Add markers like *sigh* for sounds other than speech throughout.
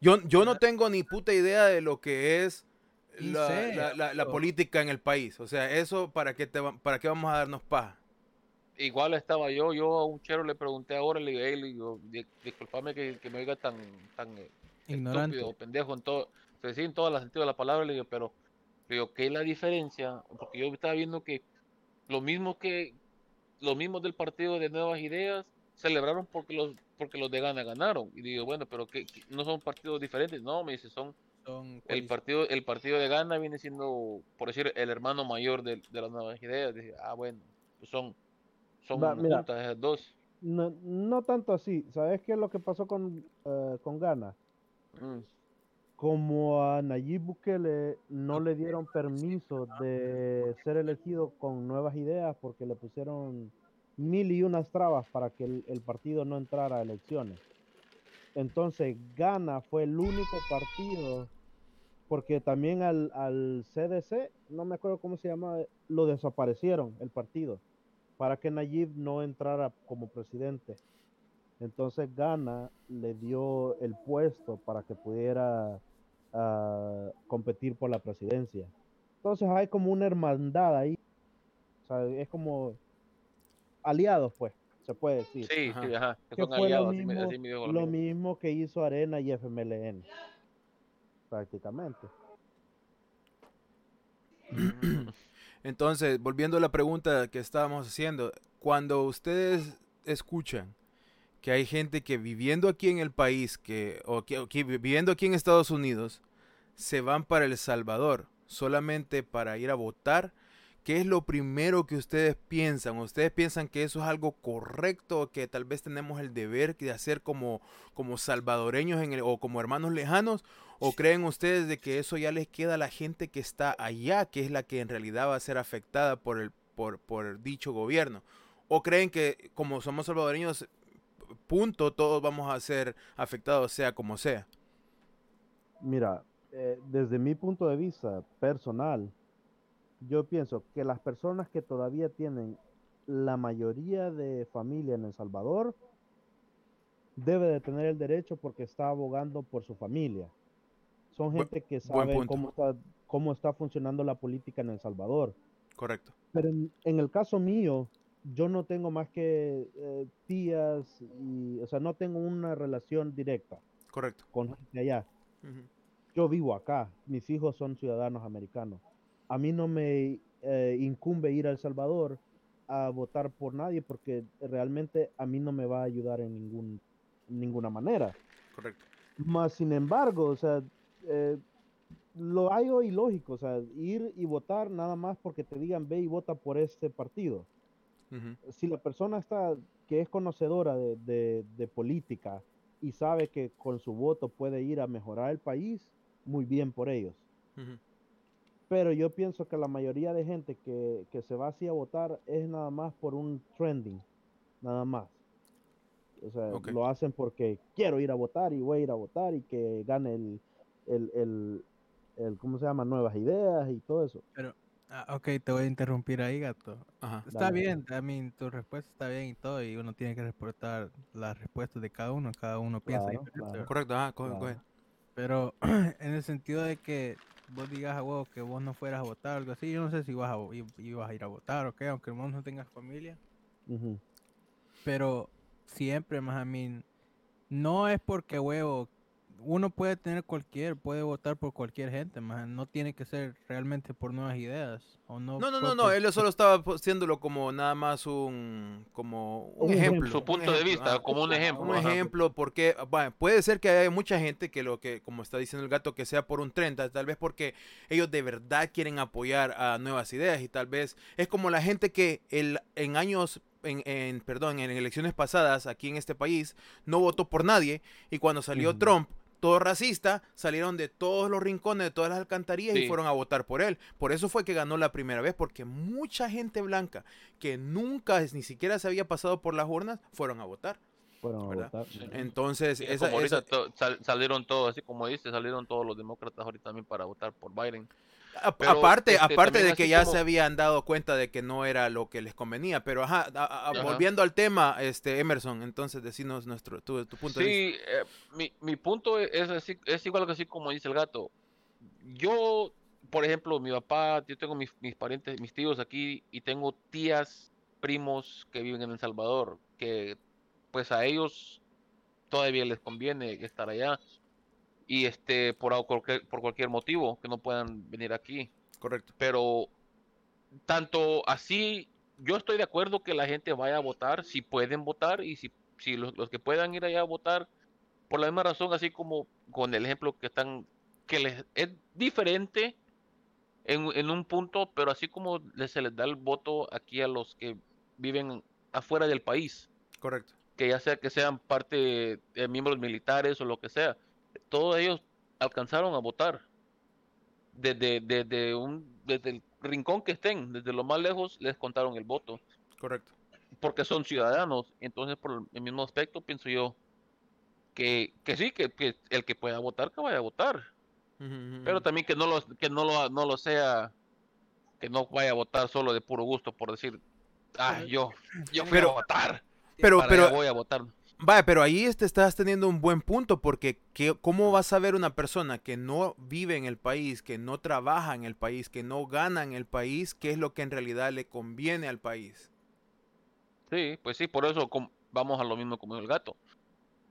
Yo, yo no tengo ni puta idea de lo que es la, política en el país. O sea, eso para qué, te, para qué vamos a darnos paja. Igual estaba yo, yo a un chero le pregunté ahora, le dije, disculpame que, me oiga tan, tan eh, Ignorante. estúpido, pendejo en todo, se en todo el sentido de la palabra, le digo, pero, le digo, ¿qué es la diferencia? Porque yo estaba viendo que lo mismo que, los mismos del partido de Nuevas Ideas celebraron porque los, porque los de Gana ganaron. Y digo, bueno, pero que, no son partidos diferentes, no, me dice, son el partido, el partido de Gana viene siendo, por decir, el hermano mayor de, las nuevas ideas. Dije, ah, bueno, pues son, son juntas dos. No, no tanto así. ¿Sabes qué es lo que pasó con, uh, con Gana? Mm. Como a Nayib Bukele no le dieron permiso de ser elegido con nuevas ideas porque le pusieron mil y unas trabas para que el partido no entrara a elecciones. Entonces, Gana fue el único partido, porque también al, al, CDC, no me acuerdo cómo se llama, lo desaparecieron el partido, para que Nayib no entrara como presidente. Entonces, Gana le dio el puesto para que pudiera uh, competir por la presidencia. Entonces, hay como una hermandad ahí. O sea, es como aliados, pues se puede decir. Sí, sí, ajá. Que fue lo, mismo, lo mismo que hizo Arena y FMLN, prácticamente. *clears throat* Entonces, volviendo a la pregunta que estábamos haciendo, cuando ustedes escuchan que hay gente que viviendo aquí en el país, que, o que, viviendo aquí en Estados Unidos, se van para El Salvador solamente para ir a votar, ¿Qué es lo primero que ustedes piensan? ¿Ustedes piensan que eso es algo correcto, que tal vez tenemos el deber de hacer como, como salvadoreños en o como hermanos lejanos? ¿O creen ustedes de que eso ya les queda a la gente que está allá, que es la que en realidad va a ser afectada por el, por, por dicho gobierno? ¿O creen que como somos salvadoreños, punto, todos vamos a ser afectados, sea como sea? Mira, eh, desde mi punto de vista personal, yo pienso que las personas que todavía tienen la mayoría de familia en El Salvador debe de tener el derecho porque está abogando por su familia. Son gente que sabe cómo está, cómo está funcionando la política en El Salvador. Correcto. Pero en, el caso mío, yo no tengo más que eh, tías y, o sea, no tengo una relación directa. Correcto. Con gente allá. Yo vivo acá, mis hijos son ciudadanos americanos a mí no me eh, incumbe ir a El Salvador a votar por nadie porque realmente a mí no me va a ayudar en ningún, ninguna manera. Correcto. Más sin embargo, o sea, eh, lo hago ilógico, o sea, ir y votar nada más porque te digan ve y vota por este partido. Si la persona está, que es conocedora de, política y sabe que con su voto puede ir a mejorar el país, muy bien por ellos. Pero yo pienso que la mayoría de gente que, se va así a votar es nada más por un trending, nada más. O sea, lo hacen porque quiero ir a votar y voy a ir a votar y que gane el, el, el, ¿cómo se llama? Nuevas ideas y todo eso. Pero, ah, ok, te voy a interrumpir ahí, gato. Está bien, I tu respuesta está bien y todo, y uno tiene que respetar las respuestas de cada uno, cada uno piensa Correcto, ah, coge, Pero *clears throat* en el sentido de que vos digas a vos que vos no fueras a votar, algo así, yo no sé si vas a, ibas a ir a votar o qué, aunque vos no tengas familia. Pero siempre, más a mí, no es porque huevo uno puede tener cualquier, puede votar por cualquier gente, más no tiene que ser realmente por nuevas ideas. O no, no, no, no, él solo estaba haciéndolo como nada más un, como un, ejemplo. Su punto de vista, como un ejemplo. Un ejemplo, porque, bueno, puede ser que haya mucha gente que lo que, como está diciendo el gato, que sea por un 30, tal vez porque ellos de verdad quieren apoyar a nuevas ideas y tal vez es como la gente que el, en años en, perdón, en elecciones pasadas aquí en este país no votó por nadie y cuando salió Trump todo racista, salieron de todos los rincones, de todas las alcantarillas y fueron a votar por él. Por eso fue que ganó la primera vez, porque mucha gente blanca que nunca ni siquiera se había pasado por las urnas fueron a votar. Fueron a votar. Entonces, salieron todos, así como dice, salieron todos los demócratas ahorita también para votar por Biden. Aparte, este, aparte de que ya se habían dado cuenta de que no era lo que les convenía, pero ajá, volviendo al tema, este Emerson, entonces decinos nuestro tu, punto de vista. Sí, eh, mi, mi, punto es, es, es igual que así como dice el gato. Yo, por ejemplo, mi papá, yo tengo mis, mis parientes, mis tíos aquí y tengo tías, primos que viven en El Salvador, que pues a ellos todavía les conviene estar allá y este por cualquier, por cualquier motivo que no puedan venir aquí. Correcto. Pero tanto así, yo estoy de acuerdo que la gente vaya a votar si pueden votar y si, si los, los que puedan ir allá a votar por la misma razón, así como con el ejemplo que están, que les es diferente en, en un punto, pero así como se les da el voto aquí a los que viven afuera del país. Correcto. Que ya sea que sean parte de miembros militares o lo que sea todos ellos alcanzaron a votar. Desde, desde, un, desde el rincón que estén, desde lo más lejos, les contaron el voto. Correcto. Porque son ciudadanos. Entonces, por el mismo aspecto, pienso yo que, que sí, que, el que pueda votar, que vaya a votar. Pero también que no lo, que no lo, no lo sea, que no vaya a votar solo de puro gusto por decir, ah, yo, yo voy a votar. Pero, pero, voy a votar. Vaya, pero ahí te estás teniendo un buen punto porque ¿cómo vas a ver una persona que no vive en el país, que no trabaja en el país, que no gana en el país, qué es lo que en realidad le conviene al país? Sí, pues sí, por eso vamos a lo mismo como el gato.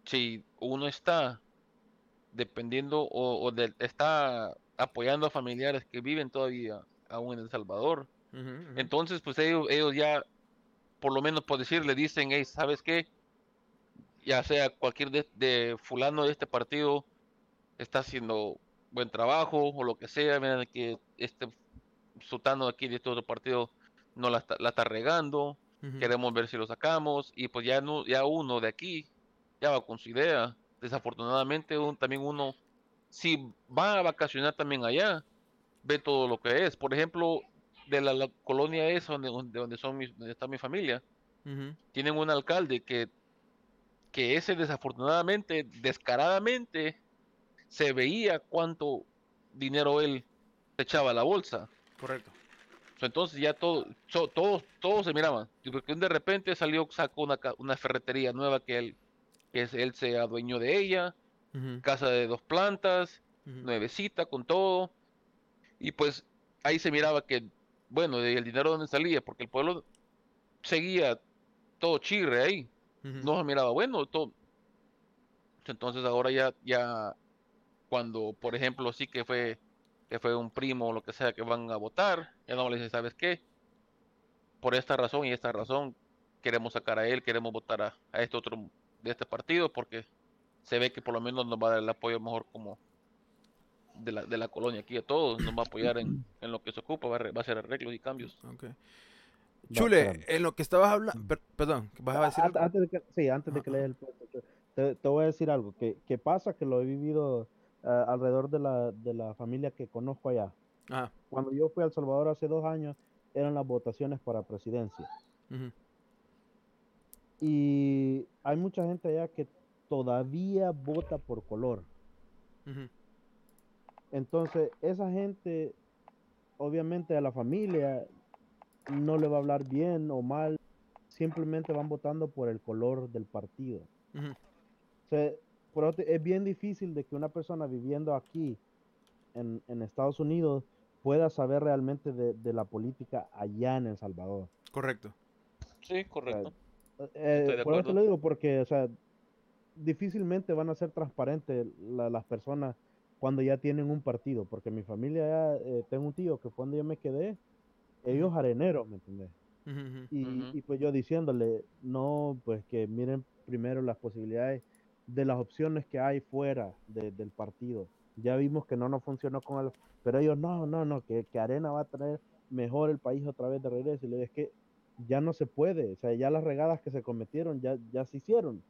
Si uno está dependiendo o, está apoyando a familiares que viven todavía aún en El Salvador, entonces pues ellos, ellos ya, por lo menos por decir, le dicen, hey, ¿sabes qué? Ya sea cualquier de, fulano de este partido está haciendo buen trabajo o lo que sea, miren que este sultano aquí de este otro partido no la está, la está regando, queremos ver si lo sacamos y pues ya no, ya uno de aquí ya va con su idea. Desafortunadamente un, también uno si va a vacacionar también allá ve todo lo que es. Por ejemplo, de la, colonia esa donde, donde son mis, donde está mi familia, tienen un alcalde que que ese desafortunadamente, descaradamente, se veía cuánto dinero él echaba a la bolsa. Correcto. Entonces ya todo, todos, todos se miraban. Porque de repente salió, sacó una, una ferretería nueva que él, que es, él se adueñó de ella, casa de dos plantas, nuevecita con todo. Y pues ahí se miraba que, bueno, el dinero donde salía, porque el pueblo seguía todo chirre ahí no se miraba bueno. Todo. Entonces ahora ya, ya, cuando, por ejemplo, sí que fue, que fue un primo o lo que sea que van a votar, ya no le dice, ¿sabes qué? Por esta razón y esta razón queremos sacar a él, queremos votar a, a este otro de este partido porque se ve que por lo menos nos va a dar el apoyo mejor como de la, de la colonia aquí a todos, nos va a apoyar en, en lo que se ocupa, va a, va a hacer arreglos y cambios. Okay. Chule, en lo que estabas hablando, perdón, ¿vas a decir Antes de que, sí, antes de que leas el punto, te, te, voy a decir algo, que, que pasa que lo he vivido uh, alrededor de la, de la familia que conozco allá. Ah. Cuando yo fui a El Salvador hace dos años, eran las votaciones para presidencia. Y hay mucha gente allá que todavía vota por color. Entonces, esa gente, obviamente a la familia no le va a hablar bien o mal, simplemente van votando por el color del partido. es bien difícil de que una persona viviendo aquí en, Estados Unidos pueda saber realmente de, la política allá en El Salvador. Correcto. Sí, correcto. Eh, por eso te lo digo, porque, o sea, difícilmente van a ser transparentes las personas cuando ya tienen un partido, porque mi familia ya, eh, tengo un tío que cuando yo me quedé, ellos areneros, ¿me entiendes? y, pues yo diciéndole, no, pues que miren primero las posibilidades de las opciones que hay fuera del partido. Ya vimos que no nos funcionó con el... Pero ellos, no, no, no, que, Arena va a tener mejor el país otra vez de regreso. Y le es que ya no se puede, o sea, ya las regadas que se cometieron ya, ya se hicieron.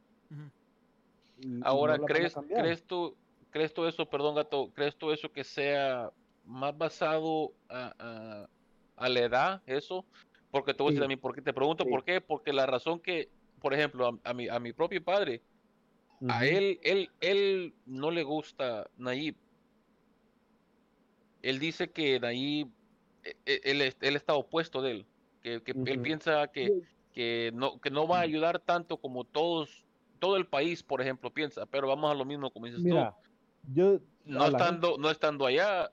Ahora, ¿crees, ¿crees, tú, ¿crees tú eso, perdón gato, crees tú eso que sea más basado a a la edad, eso, porque te voy a decir a mí, porque te pregunto por qué, porque la razón que, por ejemplo, a, mi, a mi propio padre, a él, él, él no le gusta Nayib. él dice que Nayib, e, e, él, él, está opuesto de él, que, él piensa que, que, no, que no va a ayudar tanto como todos, todo el país, por ejemplo, piensa, pero vamos a lo mismo como dices tú. Yo, no, estando, no estando allá,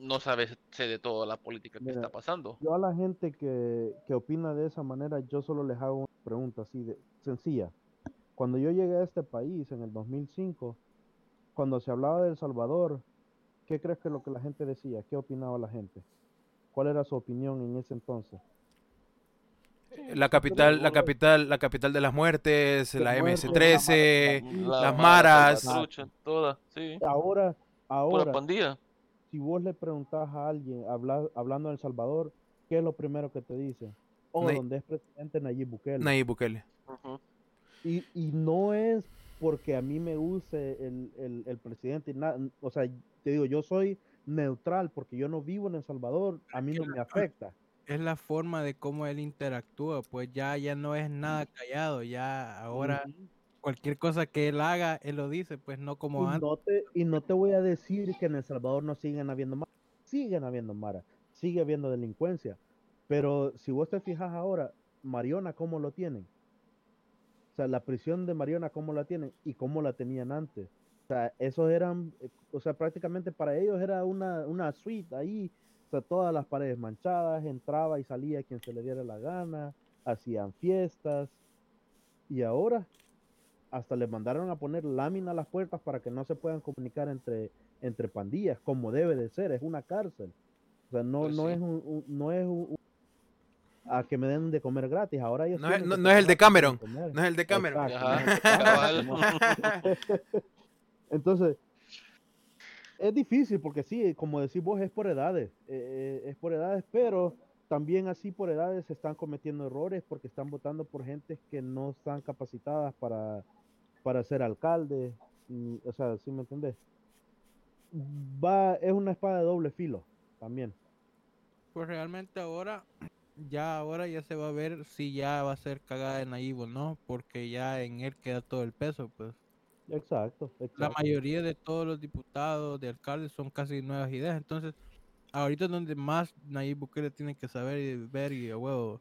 no sabes de toda la política que está pasando. Yo a la gente que, que, opina de esa manera, yo solo les hago una pregunta así de sencilla. Cuando yo llegué a este país en el 2005, cuando se hablaba de El Salvador, ¿qué crees que lo que la gente decía? ¿Qué opinaba la gente? ¿Cuál era su opinión en ese entonces? La capital, la capital, la capital de las muertes, la MS-13, las maras. Todas, sí. Ahora, ahora, pandilla. Si vos le preguntas a alguien hablando de El Salvador, ¿qué es lo primero que te dice? Oh, donde es presidente Nayib Bukele. Nayib Bukele. y, y no es porque a mí me use el, el, presidente. O sea, te digo, yo soy neutral porque yo no vivo en El Salvador, a mí no me afecta. Es la forma de cómo él interactúa, pues ya, ya no es nada callado, ya ahora cualquier cosa que él haga, él lo dice, pues no como y antes. No te, y no te voy a decir que en El Salvador no siguen habiendo mara, siguen habiendo mara, sigue habiendo delincuencia, pero si vos te fijas ahora, Mariona, ¿cómo lo tienen? O sea, la prisión de Mariona, ¿cómo la tienen? Y cómo la tenían antes. O sea, esos eran, eh, o sea, prácticamente para ellos era una, una suite ahí, o sea, todas las paredes manchadas, entraba y salía quien se le diera la gana, hacían fiestas. Y ahora hasta les mandaron a poner lámina a las puertas para que no se puedan comunicar entre, entre pandillas, como debe de ser, es una cárcel. O sea, no, pues no, es un, no es un, a que me den de comer gratis. Ahora ellos no, es, no, es el de Cameron. No es el de Cameron. Entonces, es difícil porque sí, como decís vos, es por edades. Eh, eh, es por edades, pero también así por edades se están cometiendo errores porque están votando por gente que no están capacitadas para, para ser alcalde. o sea, ¿sí me entendés? Va, es una espada de doble filo también. Pues realmente ahora ya ahora ya se va a ver si ya va a ser cagada en Nayib o no, porque ya en él queda todo el peso, pues. Exacto, La mayoría de todos los diputados, de alcaldes, son casi nuevas ideas, entonces ahorita es donde más Nayib Bukele tiene que saber y ver y a huevo.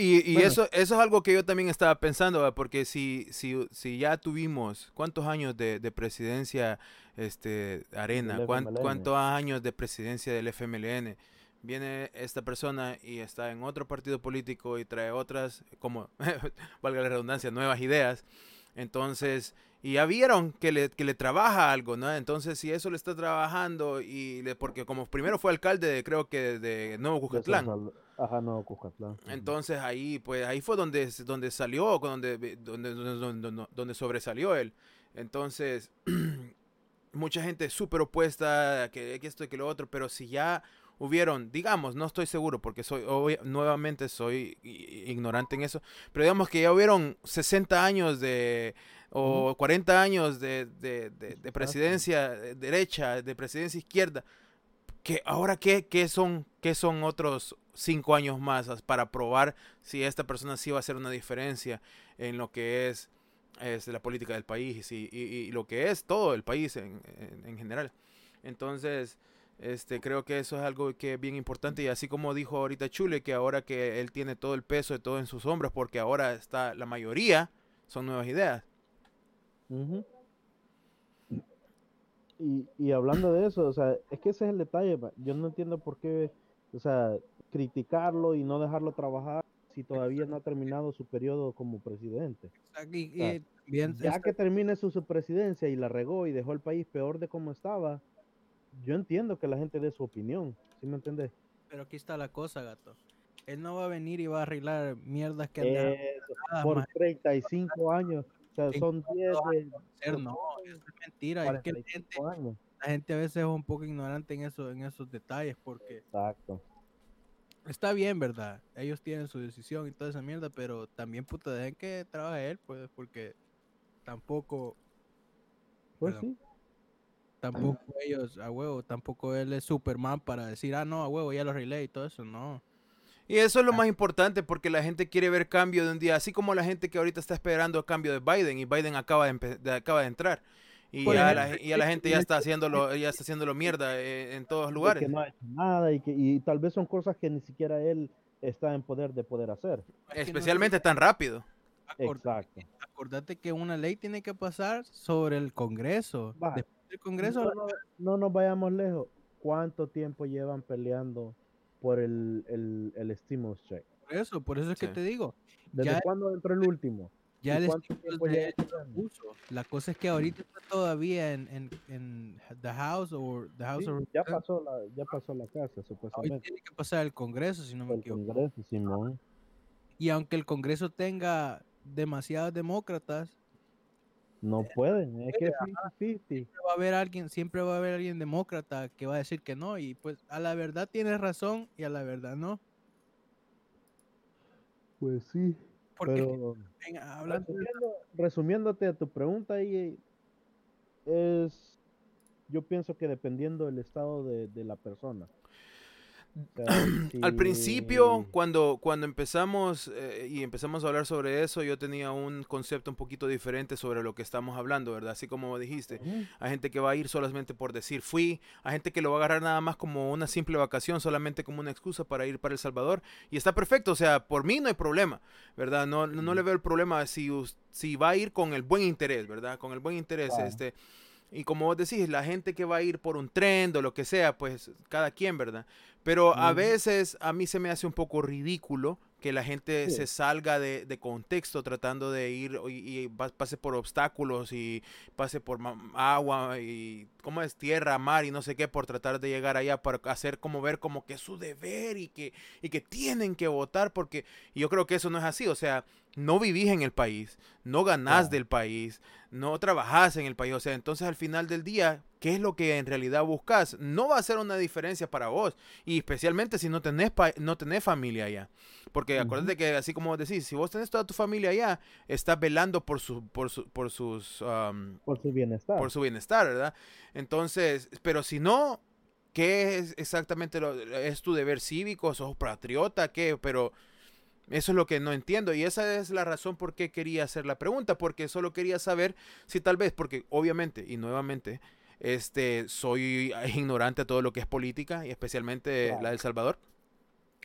Y, y eso, eso es algo que yo también estaba pensando, porque si, si, si ya tuvimos cuántos años de, de presidencia este, Arena, cuántos años de presidencia del FMLN, viene esta persona y está en otro partido político y trae otras, como, *laughs* valga la redundancia, nuevas ideas. Entonces, y ya vieron que le, que le trabaja algo, ¿no? Entonces, si eso le está trabajando, y le, porque como primero fue alcalde, creo que de Nuevo Cuscatlán. Ajá, Nuevo Cuscatlán. Entonces, ahí, pues, ahí fue donde, donde salió, donde, donde, donde, donde sobresalió él. Entonces, *clears throat* mucha gente súper opuesta, que, que esto y que lo otro, pero si ya hubieron, digamos, no estoy seguro porque soy nuevamente soy ignorante en eso, pero digamos que ya hubieron 60 años de o 40 años de, de, de, presidencia derecha, de presidencia izquierda, que ahora qué, qué son, qué son otros cinco años más para probar si esta persona sí va a hacer una diferencia en lo que es, es la política del país y, y, lo que es todo el país en, en general. Entonces, este, creo que eso es algo que es bien importante y así como dijo ahorita Chule, que ahora que él tiene todo el peso de todo en sus hombros, porque ahora está la mayoría, son nuevas ideas. y, y, hablando de eso, o sea, es que ese es el detalle, yo no entiendo por qué, o sea, criticarlo y no dejarlo trabajar si todavía no ha terminado su periodo como presidente. ya que termine su, su presidencia y la regó y dejó el país peor de como estaba, yo entiendo que la gente dé su opinión, ¿sí me entiendes? Pero aquí está la cosa, gato. Él no va a venir y va a arreglar mierdas que han Por 35 años. O sea, son 10 No, es mentira. Es que la gente, la gente a veces es un poco ignorante en, eso, en esos detalles porque... Exacto. Está bien, ¿verdad? Ellos tienen su decisión y toda esa mierda, pero también, puta, dejen que trabaje él, pues, porque tampoco... Pues sí Tampoco ellos, a huevo, tampoco él es Superman para decir, ah, no, a huevo, ya lo relay y todo eso, no. Y eso es lo más importante porque la gente quiere ver cambio de un día, así como la gente que ahorita está esperando el cambio de Biden y Biden acaba de, acaba de entrar. Y ya, la, la, gente ya está haciéndolo, ya está haciéndolo mierda eh, en todos lugares. Que no ha hecho nada y que y tal vez son cosas que ni siquiera él está en poder de poder hacer. Especialmente tan rápido. Exacto. Acordate que una ley tiene que pasar sobre el Congreso. Después Congreso. No, nos vayamos lejos. ¿Cuánto tiempo llevan peleando por el, el, el stimulus check? Por eso, por eso es que te digo. ¿Desde cuándo entró el último? Ya el La cosa es que ahorita está todavía en, en, en the house o the house ya pasó la ya pasó la casa supuestamente. tiene que pasar el Congreso si no me el Congreso, Simón. Y aunque el Congreso tenga demasiados demócratas, no pueden, es que Siempre va a haber alguien, siempre va a haber alguien demócrata que va a decir que no y pues a la verdad tienes razón y a la verdad no. Pues sí. pero resumiéndote a tu pregunta y es yo pienso que dependiendo del estado de, de la persona. *clears throat* Al principio, cuando, cuando empezamos eh, y empezamos a hablar sobre eso, yo tenía un concepto un poquito diferente sobre lo que estamos hablando, ¿verdad? Así como dijiste, hay gente que va a ir solamente por decir fui, hay gente que lo va a agarrar nada más como una simple vacación, solamente como una excusa para ir para El Salvador, y está perfecto, o sea, por mí no hay problema, ¿verdad? No, no, le veo el problema si, si va a ir con el buen interés, ¿verdad? Con el buen interés, este... Y como vos decís, la gente que va a ir por un tren o lo que sea, pues cada quien, ¿verdad? Pero a veces a mí se me hace un poco ridículo que la gente se salga de, contexto tratando de ir y, pase por obstáculos y pase por agua y cómo es tierra, mar y no sé qué por tratar de llegar allá para hacer como ver como que es su deber y que, y que tienen que votar porque yo creo que eso no es así, o sea, no vivís en el país, no ganás del país, no trabajás en el país. O sea, entonces al final del día, ¿qué es lo que en realidad buscas? No va a ser una diferencia para vos. Y especialmente si no tenés, no tenés familia allá. Porque acuérdate que así como decís, si vos tenés toda tu familia allá, estás velando por, su, por, su, por sus... por su bienestar. Por su bienestar, ¿verdad? Entonces, pero si no, ¿qué es exactamente lo, es tu deber cívico? ¿Sos patriota? ¿Qué? Pero eso es lo que no entiendo y esa es la razón por qué quería hacer la pregunta, porque solo quería saber si tal vez, porque obviamente y nuevamente, este, soy *laughs* ignorante a todo lo que es política y especialmente la del Salvador.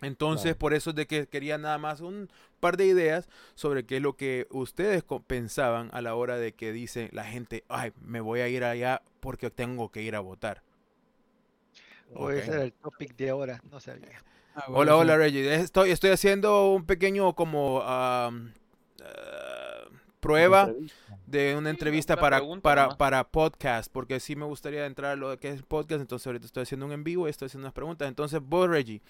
Entonces, por eso es de que quería nada más un par de ideas sobre qué es lo que ustedes pensaban a la hora de que dice la gente, ay, me voy a ir allá porque tengo que ir a votar. O ese era el topic de ahora, no sabía. Ah, hola, hola Reggie. Estoy, estoy haciendo un pequeño como eh, prueba de una entrevista para, para, para podcast, porque sí me gustaría entrar a lo que es podcast, entonces ahorita estoy haciendo un en vivo y estoy haciendo unas preguntas. Entonces, vos Reggie,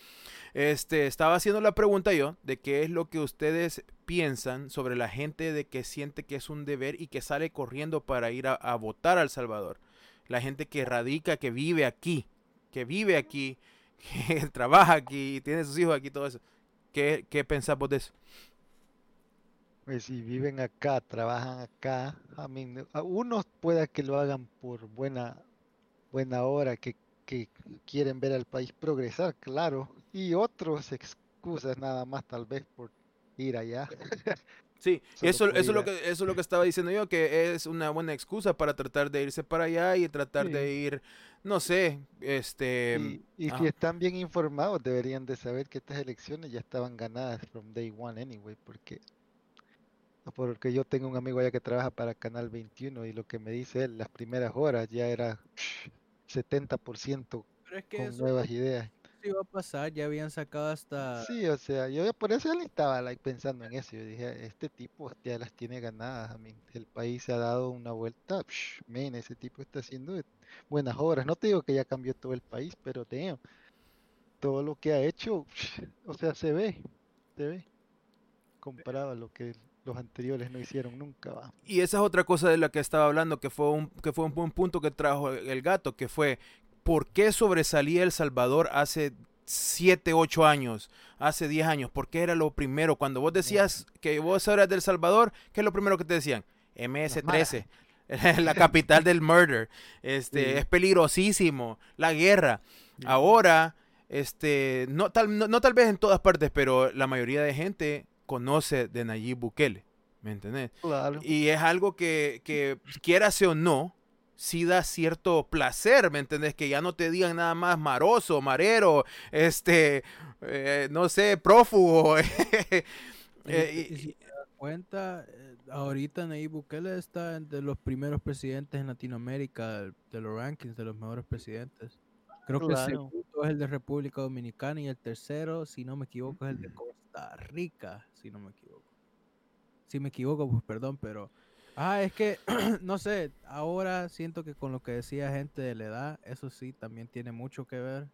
este, estaba haciendo la pregunta yo de qué es lo que ustedes piensan sobre la gente de que siente que es un deber y que sale corriendo para ir a, a votar al Salvador. La gente que radica, que vive aquí, que vive aquí que *laughs* trabaja aquí, tiene sus hijos aquí, todo eso. ¿Qué, qué pensamos de eso? Pues si viven acá, trabajan acá, a mí, unos pueda que lo hagan por buena, buena hora, que, que quieren ver al país progresar, claro, y otros excusas nada más tal vez por ir allá. *laughs* Sí, eso, eso, es lo que, eso es lo que estaba diciendo yo, que es una buena excusa para tratar de irse para allá y tratar de ir, no sé, este... Y, si están bien informados deberían de saber que estas elecciones ya estaban ganadas from day one anyway, porque porque yo tengo un amigo allá que trabaja para Canal 21 y lo que me dice él, las primeras horas ya era 70% con nuevas ideas iba a pasar, ya habían sacado hasta... Sí, o sea, yo por eso ya estaba like, pensando en eso, yo dije, este tipo ya las tiene ganadas, a mí, el país se ha dado una vuelta, psh, ese tipo está haciendo buenas obras, no te digo que ya cambió todo el país, pero tengo todo lo que ha hecho, o sea, se ve, se ve, comparado a lo que los anteriores no hicieron nunca. Va. Y esa es otra cosa de la que estaba hablando, que fue un, que fue un buen punto que trajo el gato, que fue por qué sobresalía El Salvador hace 7, 8 años, hace 10 años, ¿por qué era lo primero? Cuando vos decías que vos eras del Salvador, ¿qué es lo primero que te decían? MS-13, *laughs* la capital del murder, este, es peligrosísimo, la guerra. Ahora, este, no tal, no, tal vez en todas partes, pero la mayoría de gente conoce de Nayib Bukele, ¿me entendés? Y es algo que, que quieras o no, sí da cierto placer, ¿me entendés? Que ya no te digan nada más maroso, marero, este, eh, no sé, prófugo. *laughs* Eh, y, si te das cuenta, eh, ahorita Nayib Bukele está entre los primeros presidentes en Latinoamérica de los rankings de los mejores presidentes. Creo que el segundo es el de República Dominicana y el tercero, si no me equivoco, es el de Costa Rica, si no me equivoco. Si me equivoco, pues perdón, pero... Ah, es que, *clears throat* no sé, ahora siento que con lo que decía gente de la edad, eso sí, también tiene mucho que ver,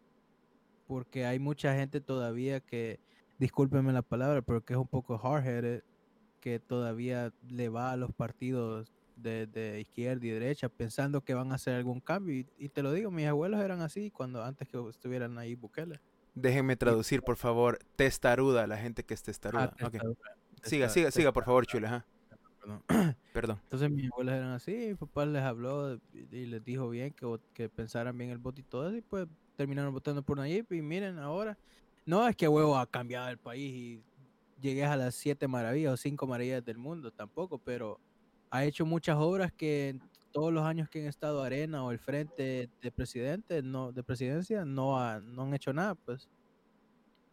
porque hay mucha gente todavía que, discúlpenme la palabra, pero que es un poco hard-headed, que todavía le va a los partidos de, izquierda y derecha pensando que van a hacer algún cambio. Y, te lo digo, mis abuelos eran así cuando antes que estuvieran ahí Bukele. Déjenme traducir, por favor, testaruda, la gente que es testaruda. Ah, siga, siga, siga, por favor, chula. *clears throat* Perdón. Entonces mis abuelos eran así, mi papá les habló y les dijo bien que, que pensaran bien el voto y todo eso, y pues terminaron votando por Nayib y miren ahora, no es que huevo ha cambiado el país y llegues a las siete maravillas o cinco maravillas del mundo tampoco, pero ha hecho muchas obras que todos los años que han estado Arena o el frente de presidente, no, de presidencia, no, no han hecho nada, pues.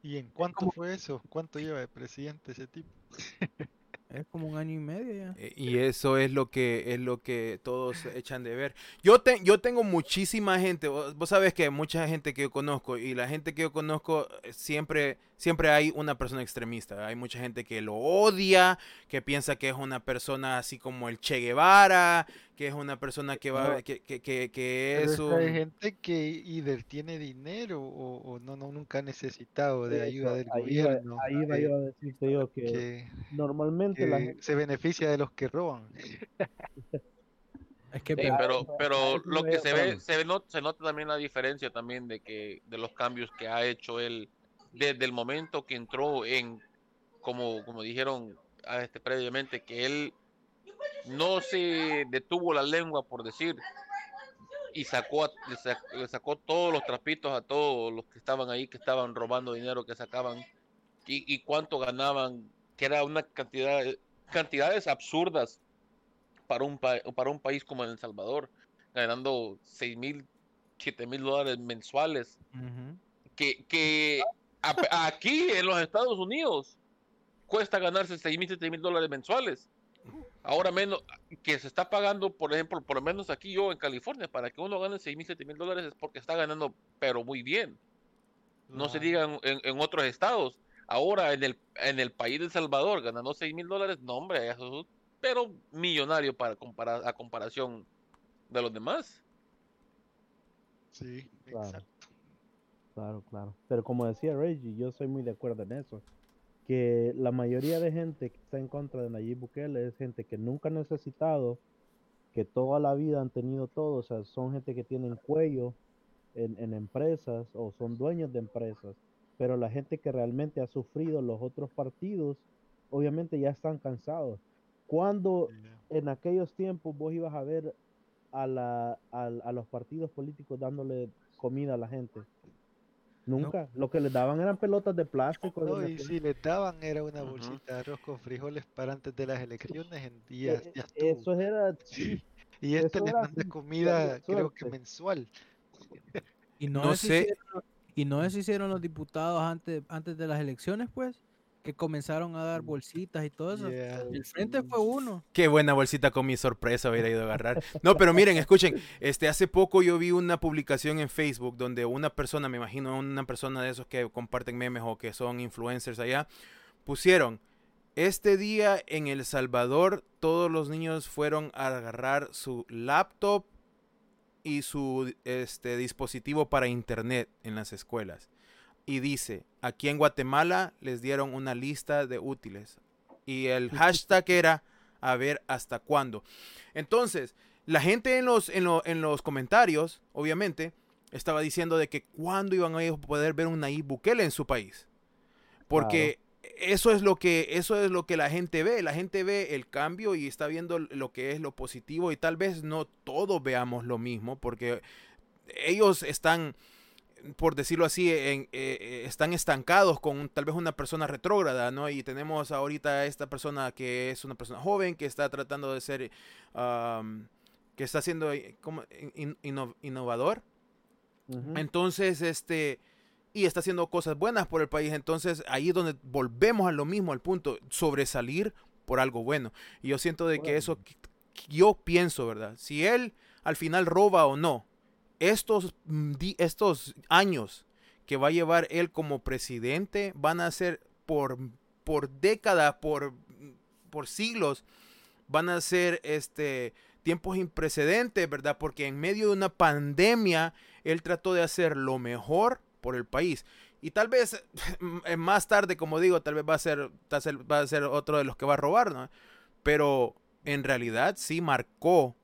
¿Y en cuánto fue eso? ¿Cuánto lleva de presidente ese tipo? *laughs* Es como un año y medio ya. Eh, y eso es lo que es lo que todos echan de ver. Yo te, yo tengo muchísima gente, vos, vos sabes que mucha gente que yo conozco y la gente que yo conozco eh, siempre siempre hay una persona extremista. Hay mucha gente que lo odia, que piensa que es una persona así como el Che Guevara, que es una persona que va, que, que, que, es Hay gente que either tiene dinero o, no, no, nunca ha necesitado de ayuda del gobierno. ahí va yo a decirte yo que, normalmente la gente... se beneficia de los que roban. Es que, pero, pero lo que se ve, se, ve se nota también la diferencia también de que de los cambios que ha hecho él desde el momento que entró en, como, como dijeron a este, previamente, que él no se detuvo la lengua, por decir, y sacó, le sacó, todos los trapitos a todos los que estaban ahí, que estaban robando dinero, que sacaban, y, cuánto ganaban, que era una cantidad, cantidades absurdas para un, para un país como El Salvador, ganando 6 mil, 7 mil dólares mensuales, que, que aquí en los Estados Unidos cuesta ganarse 6 mil, 7 mil dólares mensuales. Ahora menos, que se está pagando, por ejemplo, por lo menos aquí yo en California, para que uno gane 6 mil, 7 mil dólares es porque está ganando, pero muy bien. No se diga en, otros estados. Ahora en el, en el país de El Salvador, ganando 6 mil dólares, no, hombre, eso, pero millonario para comparar, a comparación de los demás. Sí, exacto. Claro, claro. Pero como decía Reggie, yo soy muy de acuerdo en eso. Que la mayoría de gente que está en contra de Nayib Bukele es gente que nunca ha necesitado, que toda la vida han tenido todo. O sea, son gente que tienen cuello en, empresas o son dueños de empresas. Pero la gente que realmente ha sufrido los otros partidos, obviamente ya están cansados. Cuando en aquellos tiempos vos ibas a ver a, la, a los partidos políticos dándole comida a la gente? Nunca. Lo que les daban eran pelotas de plástico. No, y si les daban era una bolsita de arroz con frijoles para antes de las elecciones en días. E, eso era. *laughs* Y este les manda comida, creo que mensual. Y no, sé. y no hicieron los diputados antes, antes de las elecciones, pues que comenzaron a dar bolsitas y todo eso. El frente fue uno. Qué buena bolsita con mi sorpresa hubiera ido a agarrar. No, pero miren, escuchen, este hace poco yo vi una publicación en Facebook donde una persona, me imagino una persona de esos que comparten memes o que son influencers allá, pusieron este día en El Salvador todos los niños fueron a agarrar su laptop y su este dispositivo para internet en las escuelas y dice, aquí en Guatemala les dieron una lista de útiles. Y el hashtag era, a ver hasta cuándo. Entonces, la gente en los, en, los comentarios, obviamente, estaba diciendo de que cuándo iban a poder ver un Nayib Bukele en su país. Porque eso es lo que eso es lo que la gente ve, la gente ve el cambio y está viendo lo que es lo positivo y tal vez no todos veamos lo mismo porque ellos están por decirlo así, en, eh, eh, están estancados con tal vez una persona retrógrada, ¿no? Y tenemos ahorita esta persona que es una persona joven que está tratando de ser que está siendo como innovador. Entonces, este, y está haciendo cosas buenas por el país. Entonces, ahí es donde volvemos a lo mismo, al punto, sobresalir por algo bueno. Y yo siento de que eso, yo pienso, ¿verdad? Si él al final roba o no, estos, mm, estos años que va a llevar él como presidente van a ser por, por décadas, por, por siglos, van a ser este, tiempos imprecedentes, ¿verdad? Porque en medio de una pandemia, él trató de hacer lo mejor por el país. Y tal vez *laughs* más tarde, como digo, tal vez va a ser, va a ser otro de los que va a robar, ¿no? Pero en realidad sí marcó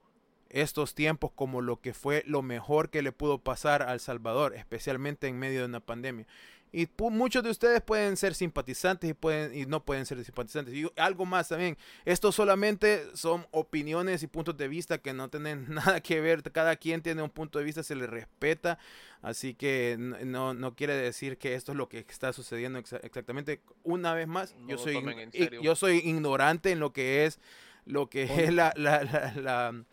estos tiempos como lo que fue lo mejor que le pudo pasar al Salvador, especialmente en medio de una pandemia. Y muchos de ustedes pueden ser simpatizantes y, pueden, y no pueden ser simpatizantes. Y algo más también, esto solamente son opiniones y puntos de vista que no tienen *laughs* nada que ver. Cada quien tiene un punto de vista, se le respeta. Así que no, no quiere decir que esto es lo que está sucediendo exactamente. Una vez más, yo, soy, yo soy ignorante en lo que es lo que es la, la, la, la,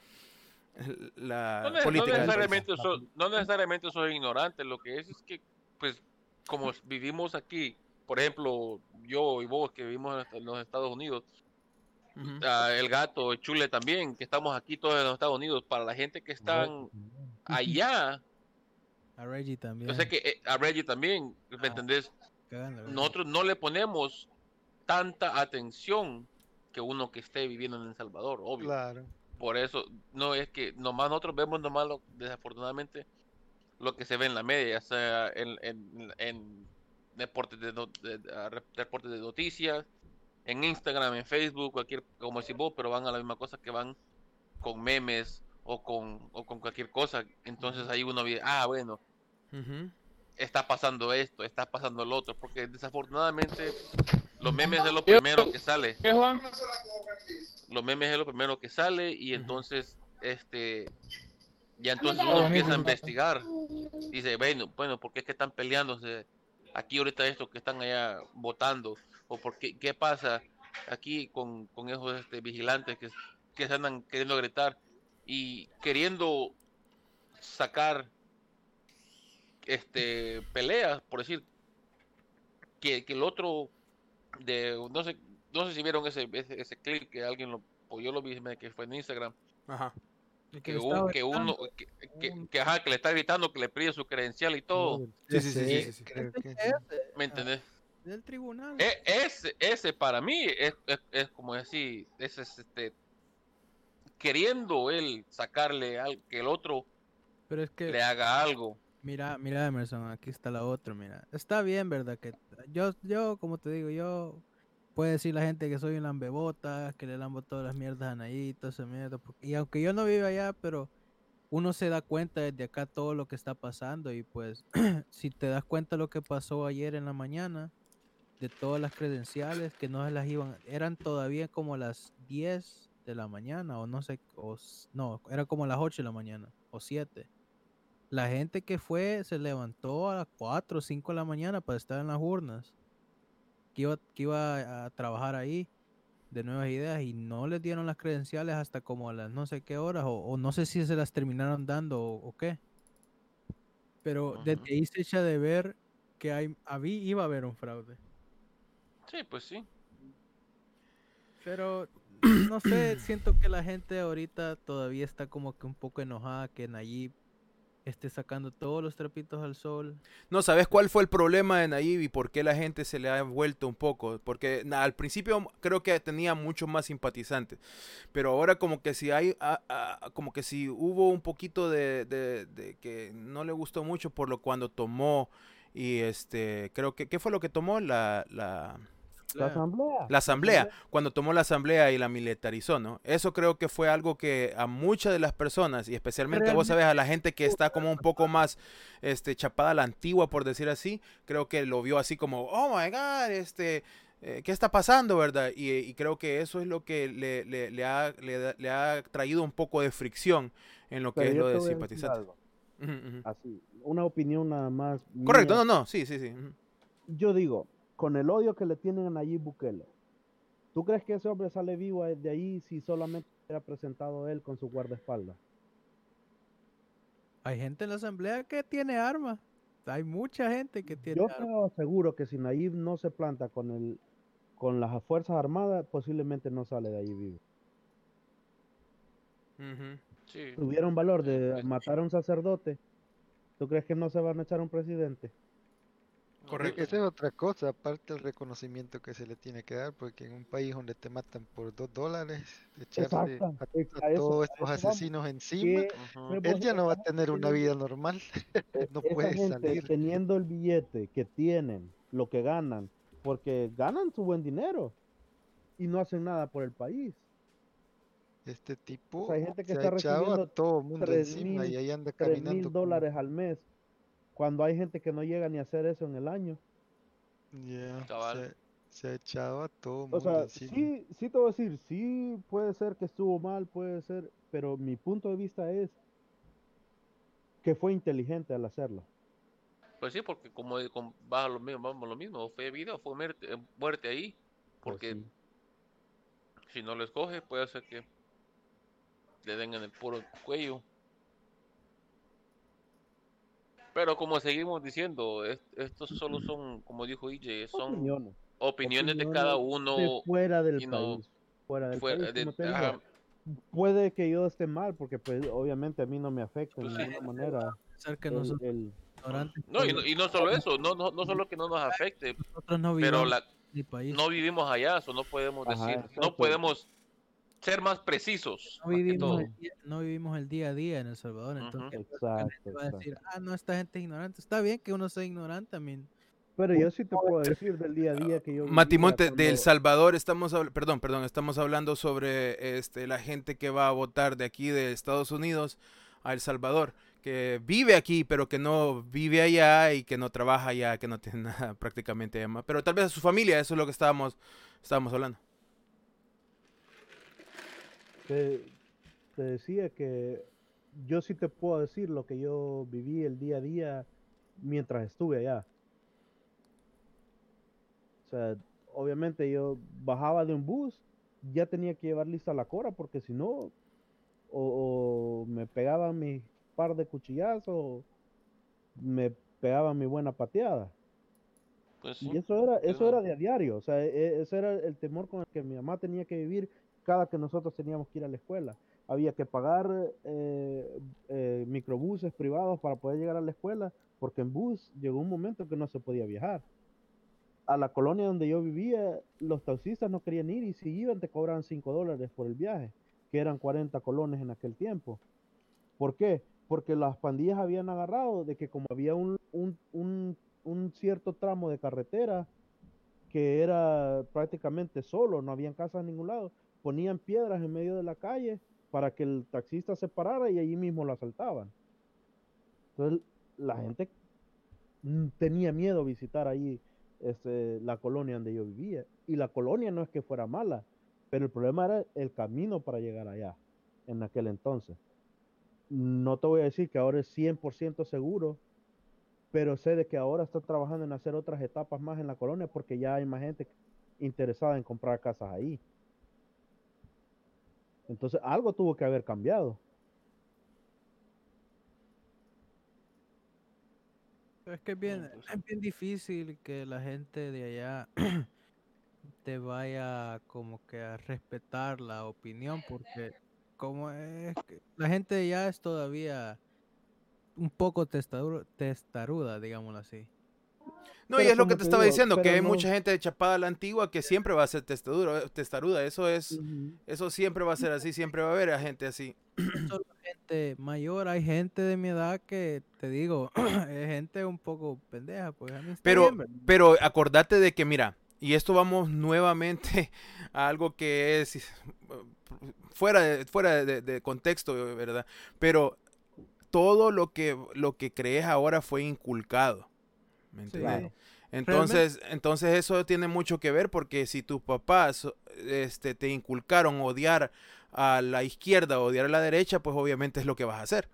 no, política. No necesariamente, no necesariamente soy ignorante, lo que es es que pues como vivimos aquí, por ejemplo, yo y vos que vivimos en los Estados Unidos, ah, el gato, el chule también, que estamos aquí todos en los Estados Unidos, para la gente que están allá. *laughs* A Reggie también. Yo sé que eh, a Reggie también, ¿me ah, entendés? Nosotros no le ponemos tanta atención que uno que esté viviendo en El Salvador, obvio. Claro. Por eso, no es que nomás nosotros vemos nomás lo, desafortunadamente lo que se ve en la media, sea en, en, deportes, de, de noticias, en Instagram, en Facebook, cualquier, como decís vos, pero van a la misma cosa que van con memes o con, o con cualquier cosa. Entonces ahí uno ve, ah, bueno, está pasando esto, está pasando lo otro, porque desafortunadamente los memes es lo primero que sale. ¿Qué, Juan? Los memes es lo primero que sale y entonces, este, ya entonces uno empieza a investigar. Dice, bueno, bueno, ¿por qué es que están peleándose? Aquí ahorita esto que están allá votando. ¿O por qué, qué pasa aquí con, con esos este, vigilantes que, que se andan queriendo gritar y queriendo sacar este peleas, por decir que, que el otro de no sé no sé si vieron ese, ese, ese clip que alguien lo yo lo vi que fue en Instagram Ajá que, que uno que, que, ajá, que, le está gritando que le pide su credencial y todo. Sí, sí, sí. sí, ¿Me entendés? Del tribunal. E, ese, ese para mí es, es, como decir, es este queriendo él sacarle al que el otro Pero es que, le haga algo. Mira, mira Emerson, aquí está la otra, mira. Está bien, ¿verdad? Que yo, yo, como te digo, yo puede decir la gente que soy un lambebota, que le lambo todas las mierdas a Nayi, toda esa mierda. Y aunque yo no vivo allá, pero uno se da cuenta desde acá todo lo que está pasando. Y pues, *clears throat* si te das cuenta lo que pasó ayer en la mañana, de todas las credenciales que no se las iban, eran todavía como las 10 de la mañana, o no sé, o, no, era como las 8 de la mañana, o 7. La gente que fue se levantó a las 4 o 5 de la mañana para estar en las urnas que iba, que iba a trabajar ahí de nuevas ideas y no les dieron las credenciales hasta como a las no sé qué horas o, no sé si se las terminaron dando o, qué. Pero desde ahí se echa de ver que hay, había, iba a haber un fraude. Sí, pues sí. Pero *clears throat* no sé, siento que la gente ahorita todavía está como que un poco enojada que Nayib esté sacando todos los trapitos al sol. No, ¿sabes cuál fue el problema de Naive y por qué la gente se le ha vuelto un poco? Porque al principio creo que tenía mucho más simpatizantes, pero ahora como que si hay, como que si hubo un poquito de, de, que no le gustó mucho por lo cuando tomó y este, creo que, ¿qué fue lo que tomó? La, la, la asamblea. La asamblea, cuando tomó la asamblea y la militarizó, ¿no? Eso creo que fue algo que a muchas de las personas, y especialmente vos sabes, a la gente que está como un poco más este, chapada a la antigua, por decir así, creo que lo vio así como, oh my god, este, eh, ¿qué está pasando, verdad? Y, creo que eso es lo que le, le, le, ha, le, ha, traído un poco de fricción en lo que es lo de simpatizante. Así, una opinión nada más. Correcto, no, no, sí, sí, sí. Yo digo, con el odio que le tienen a Nayib Bukele, ¿tú crees que ese hombre sale vivo de ahí si solamente hubiera presentado él con su guardaespaldas? hay gente en la asamblea que tiene armas. Hay mucha gente que tiene Yo creo seguro que si Nayib no se planta con el con las fuerzas armadas, posiblemente no sale de ahí vivo. Tuvieron valor de matar a un sacerdote. ¿Tú crees que no se van a echar un presidente? Correcto. Esa es otra cosa, aparte del reconocimiento que se le tiene que dar, porque en un país donde te matan por dos dólares, echarse a, todos estos asesinos encima, él ya no va a tener una vida normal, *laughs* e, no puede salir. Teniendo el billete que tienen, lo que ganan, porque ganan su buen dinero y no hacen nada por el país. Este tipo hay gente que está recibiendo a todo mundo encima y ahí anda caminando. mil dólares al mes cuando hay gente que no llega ni a hacer eso en el año. se, ha echado a todo. O sea, sí, sí te voy a decir, sí puede ser que estuvo mal, puede ser, pero mi punto de vista es que fue inteligente al hacerlo. Pues sí, porque como, va lo mismo, vamos lo mismo, fue vida o fue muerte, eh, muerte ahí, pues porque si no lo escoge puede ser que le den en el puro cuello. Pero como seguimos diciendo, estos solo son, como dijo IJ, son opiniones, de cada uno. fuera del país. fuera del país. puede que yo esté mal, porque pues obviamente a mí no me afecta de pues ninguna manera. no, y no, solo eso, no, no, no solo que no nos afecte, pero la, no vivimos allá, eso no podemos decir, no podemos ser más precisos. No vivimos, el día, no vivimos el día a día en El Salvador, entonces va a decir, ah, no, esta gente es ignorante. Está bien que uno sea ignorante también. Pero yo sí te puedo decir del día a día que yo... Matimonte, de El Salvador estamos, perdón, perdón, estamos hablando sobre este, la gente que va a votar de aquí de Estados Unidos a El Salvador, que vive aquí, pero que no vive allá y que no trabaja allá, que no tiene *laughs* nada prácticamente allá. Pero tal vez a su familia, eso es lo que estábamos, estábamos hablando te, decía que yo sí te puedo decir lo que yo viví el día a día mientras estuve allá. O sea, obviamente yo bajaba de un bus, ya tenía que llevar lista la cora porque si no, o, me pegaban mi par de cuchillazos, o me pegaban mi buena pateada. Pues y eso era, eso era de a diario, o sea, e, ese era el temor con el que mi mamá tenía que vivir cada que nosotros teníamos que ir a la escuela. Había que pagar eh, eh, microbuses privados para poder llegar a la escuela, porque en bus llegó un momento que no se podía viajar. A la colonia donde yo vivía, los taxistas no querían ir y si iban te cobraban 5 dólares por el viaje, que eran 40 colones en aquel tiempo. ¿Por qué? Porque las pandillas habían agarrado de que como había un, un cierto tramo de carretera que era prácticamente solo, no habían casas en ningún lado, ponían piedras en medio de la calle para que el taxista se parara y allí mismo lo asaltaban. Entonces la gente tenía miedo visitar ahí este, la colonia donde yo vivía. Y la colonia no es que fuera mala, pero el problema era el camino para llegar allá en aquel entonces. No te voy a decir que ahora es 100% seguro, pero sé de que ahora está trabajando en hacer otras etapas más en la colonia porque ya hay más gente interesada en comprar casas ahí. Entonces algo tuvo que haber cambiado. Es que es bien, pues *laughs* es bien difícil que la gente de allá *clears throat* te vaya como que a respetar la opinión porque como es que la gente de allá es todavía un poco testaruda, digámoslo así. No, y es lo que te estaba diciendo, que hay mucha gente de Chapada la Antigua que siempre va a ser testaruda. testaruda. Eso es, eso siempre va a ser así, siempre va a haber a gente así. Solo gente mayor, hay gente de mi edad que, te digo, *clears throat* es gente un poco pendeja. Pues, pero, pero acordate de que, mira, y esto vamos nuevamente *laughs* a algo que es fuera de, fuera de, contexto, ¿verdad? Pero todo lo que, lo que crees ahora fue inculcado. ¿Me entiendes? Entonces, entonces eso tiene mucho que ver porque si tus papás este, te inculcaron odiar a la izquierda o odiar a la derecha, pues obviamente es lo que vas a hacer.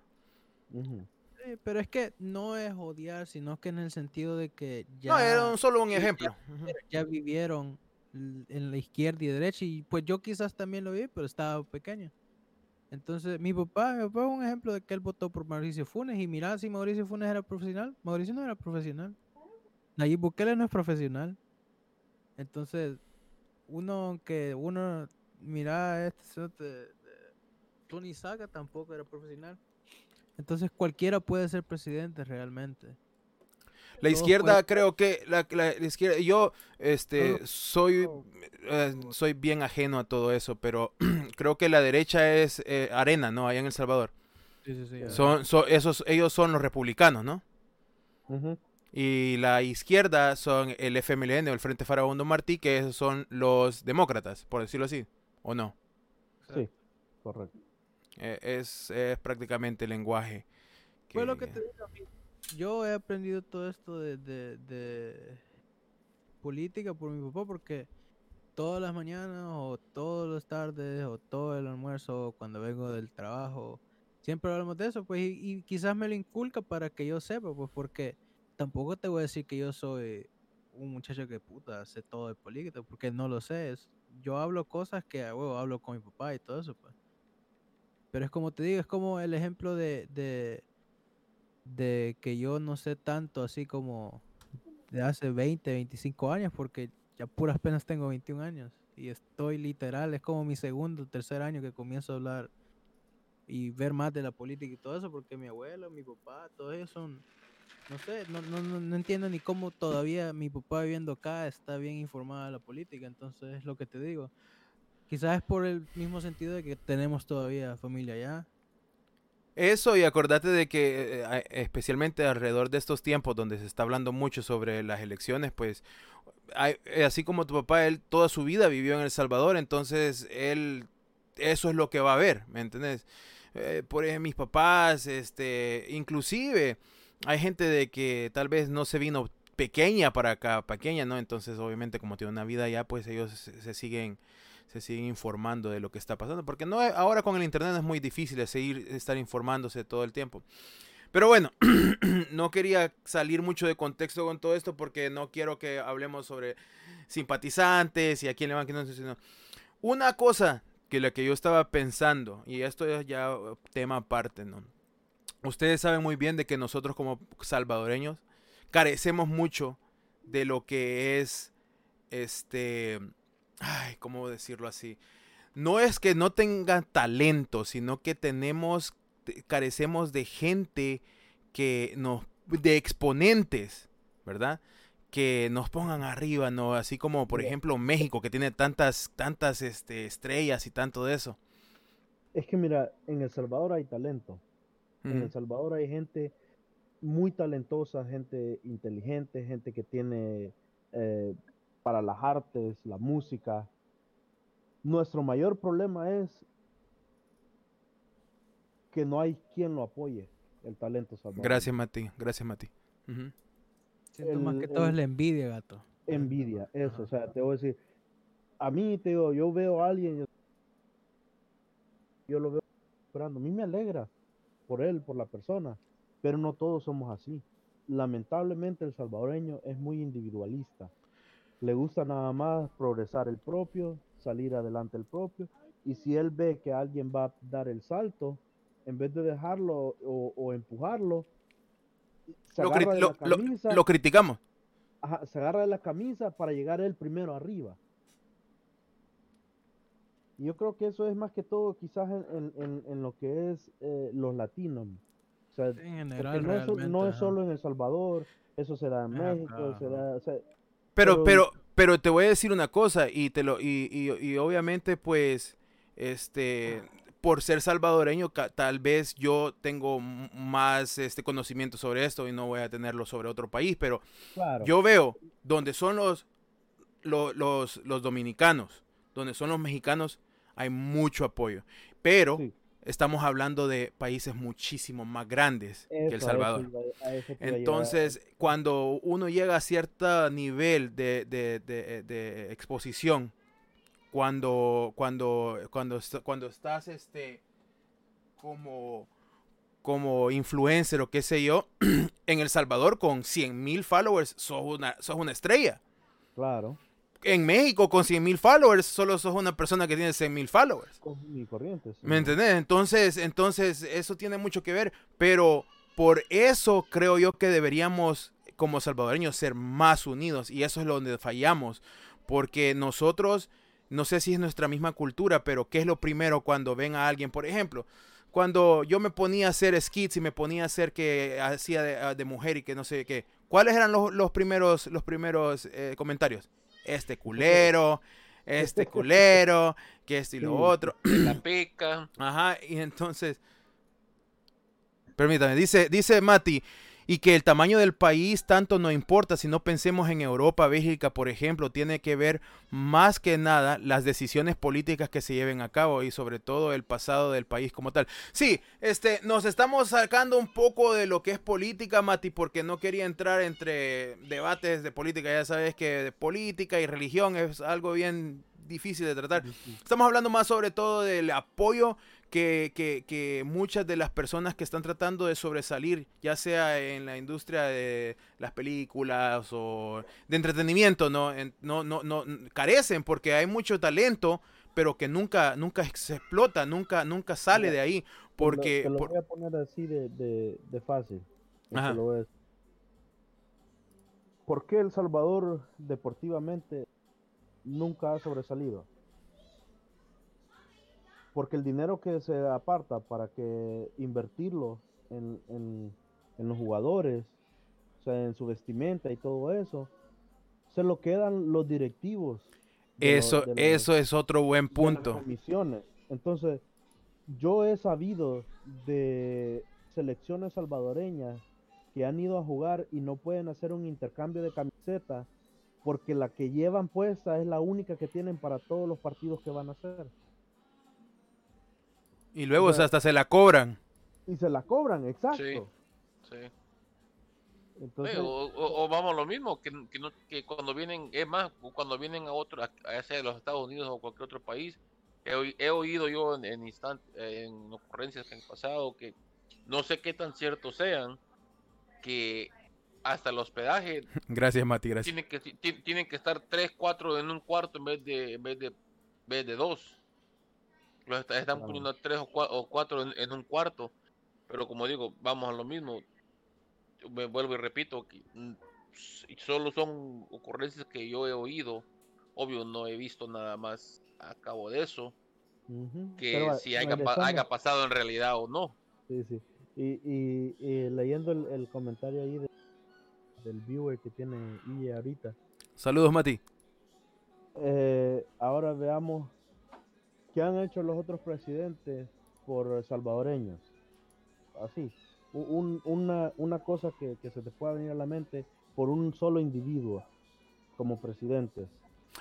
pero es que no es odiar, sino que en el sentido de que ya... No, era solo un ejemplo. Ya, vivieron en la izquierda y derecha y pues yo quizás también lo vi, pero estaba pequeño. Entonces, mi papá, mi papá es un ejemplo de que él votó por Mauricio Funes y mira si Mauricio Funes era profesional. Mauricio no era profesional. Nayib Bukele no es profesional. Entonces, uno que uno mira este Tony Saga tampoco era profesional. Entonces cualquiera puede ser presidente realmente. La izquierda creo que la, izquierda yo este soy eh, soy bien ajeno a todo eso, pero *clears throat* creo que la derecha es eh, arena, ¿no? Allá en El Salvador. Sí, sí, sí, son, esos ellos son los republicanos, ¿no? Y la izquierda son el FMLN o el Frente Farabundo Martí, que esos son los demócratas, por decirlo así, ¿o no? Sí, correcto. Eh, es, es, prácticamente el lenguaje. Fue lo que te digo a mí yo he aprendido todo esto de, de, política por mi papá porque todas las mañanas o todas las tardes o todo el almuerzo cuando vengo del trabajo siempre hablamos de eso pues y, quizás me lo inculca para que yo sepa pues porque tampoco te voy a decir que yo soy un muchacho que puta hace todo de política porque no lo sé yo hablo cosas que hablo con mi papá y todo eso pues. Pero es como te digo es como el ejemplo de de que yo no sé tanto así como de hace 20, 25 años, porque ya puras penas tengo 21 años y estoy literal, es como mi segundo, tercer año que comienzo a hablar y ver más de la política y todo eso, porque mi abuelo, mi papá, todos ellos son, no sé, no, no, no, entiendo ni cómo todavía mi papá viviendo acá está bien informado de la política, entonces es lo que te digo. Quizás es por el mismo sentido de que tenemos todavía familia allá eso y acordate de que eh, especialmente alrededor de estos tiempos donde se está hablando mucho sobre las elecciones, pues eh, así como tu papá, él toda su vida vivió en El Salvador, entonces él eso es lo que va a ver, ¿me entiendes? Eh, por ejemplo, mis papás, este, inclusive hay gente de que tal vez no se vino pequeña para acá, pequeña, ¿no? Entonces obviamente como tiene una vida allá, pues ellos se siguen se siguen informando de lo que está pasando. Porque no ahora con el internet es muy difícil seguir estar informándose todo el tiempo. Pero bueno, *clears throat* no quería salir mucho de contexto con todo esto porque no quiero que hablemos sobre simpatizantes y a quién le van, quién no. Una cosa que la que yo estaba pensando, y esto es ya tema aparte, ¿no? Ustedes saben muy bien de que nosotros como salvadoreños carecemos mucho de lo que es este ay, ¿cómo decirlo así? No es que no tengan talento, sino que tenemos, carecemos de gente que nos, de exponentes, ¿verdad? Que nos pongan arriba, ¿no? Así como, por ejemplo, México, que tiene tantas, tantas este, estrellas y tanto de eso. Es que mira, en El Salvador hay talento. En El Salvador hay gente muy talentosa, gente inteligente, gente que tiene eh, para las artes, la música. Nuestro mayor problema es que no hay quien lo apoye, el talento salvadoreño. Gracias, Mati. Gracias, Mati. Siento más que todo es la envidia, gato. Envidia, eso. O sea, te voy a decir, a mí, te digo, yo veo a alguien, yo, lo veo esperando. A mí me alegra por él, por la persona, pero no todos somos así. Lamentablemente el salvadoreño es muy individualista le gusta nada más progresar el propio, salir adelante el propio, y si él ve que alguien va a dar el salto, en vez de dejarlo o, empujarlo, se lo, agarra de la camisa, lo, criticamos. se agarra de la camisa para llegar él primero arriba. Y yo creo que eso es más que todo quizás en, lo que es eh, los latinos. O sea, no, es, solo en El Salvador, eso se da en México, se da, pero, pero, pero te voy a decir una cosa, y te lo, y, y, obviamente, pues, este, por ser salvadoreño, tal vez yo tengo más este conocimiento sobre esto y no voy a tenerlo sobre otro país, pero yo veo donde son los, los, los, dominicanos, donde son los mexicanos, hay mucho apoyo. Pero estamos hablando de países muchísimo más grandes que El Salvador. Entonces, cuando uno llega a cierto nivel de, exposición, cuando, cuando, cuando, cuando estás este, como, como influencer o qué sé yo, *clears throat* en El Salvador con 100 mil followers sos una, sos una estrella. Claro. En México con 100 mil followers solo sos una persona que tiene 100 mil followers. ¿Me entendés? Entonces, entonces eso tiene mucho que ver, pero por eso creo yo que deberíamos como salvadoreños ser más unidos y eso es donde fallamos, porque nosotros, no sé si es nuestra misma cultura, pero ¿qué es lo primero cuando ven a alguien, por ejemplo? Cuando yo me ponía a hacer skits y me ponía a hacer que hacía de, mujer y que no sé qué, ¿cuáles eran los, primeros, los primeros eh, comentarios? Este culero, este culero, que esto y lo otro. *clears throat* La *clears throat* pica. Ajá, y entonces, permítame, dice, dice Mati, y que el tamaño del país tanto no importa si no pensemos en Europa, Bélgica, por ejemplo, tiene que ver más que nada las decisiones políticas que se lleven a cabo y sobre todo el pasado del país como tal. Sí, este, nos estamos sacando un poco de lo que es política, Mati, porque no quería entrar entre debates de política. Ya sabes que política y religión es algo bien difícil de tratar. Estamos hablando más sobre todo del apoyo que, que, que, muchas de las personas que están tratando de sobresalir, ya sea en la industria de las películas o de entretenimiento, no, no, no, no carecen porque hay mucho talento, pero que nunca, nunca se explota, nunca, nunca sale de ahí. Porque, te lo, voy a poner así de, de, fácil. ¿Por qué El Salvador deportivamente nunca ha sobresalido? Porque el dinero que se aparta para que invertirlo en, en, los jugadores, o sea, en su vestimenta y todo eso, se lo quedan los directivos. Eso, eso es otro buen punto. Entonces, yo he sabido de selecciones salvadoreñas que han ido a jugar y no pueden hacer un intercambio de camiseta porque la que llevan puesta es la única que tienen para todos los partidos que van a hacer. Y luego hasta se la cobran. Y se la cobran, exacto. Sí, Entonces, o, vamos lo mismo, que, que, cuando vienen, es más, cuando vienen a otro, a, sea de los Estados Unidos o cualquier otro país, he, oído yo en, en, en ocurrencias que han pasado que no sé qué tan ciertos sean, que hasta el hospedaje. *laughs* Gracias, Mati, gracias. Tienen que, tienen que estar tres, cuatro en un cuarto en vez de, en vez de, en vez de dos. Los están poniendo tres o cuatro, en, un cuarto. Pero como digo, vamos a lo mismo. Me vuelvo y repito, que mm, solo son ocurrencias que yo he oído. Obvio, no he visto nada más a cabo de eso. Que si haya, pasado en realidad o no. Sí, sí. Y, leyendo el, comentario ahí del viewer que tiene I ahorita. Saludos, Mati. Eh, ahora veamos ¿Qué han hecho los otros presidentes por salvadoreños? Así, una, una, cosa que, se te pueda venir a la mente por un solo individuo como presidentes.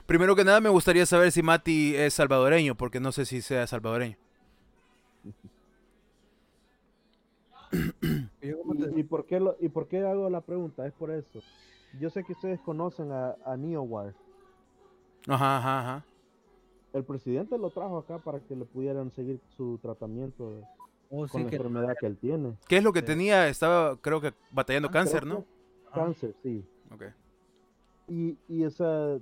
Primero que nada me gustaría saber si Mati es salvadoreño, porque no sé si sea salvadoreño. *coughs* ¿Y, por qué ¿Y por qué hago la pregunta? Es por eso. Yo sé que ustedes conocen a, a NeoWire. Ajá, ajá, ajá el presidente lo trajo acá para que le pudieran seguir su tratamiento oh, con la enfermedad que él tiene. ¿Qué es lo que tenía? Estaba, creo que, batallando ah, cáncer, ¿no? Cáncer, sí. Ok. Y, y esa,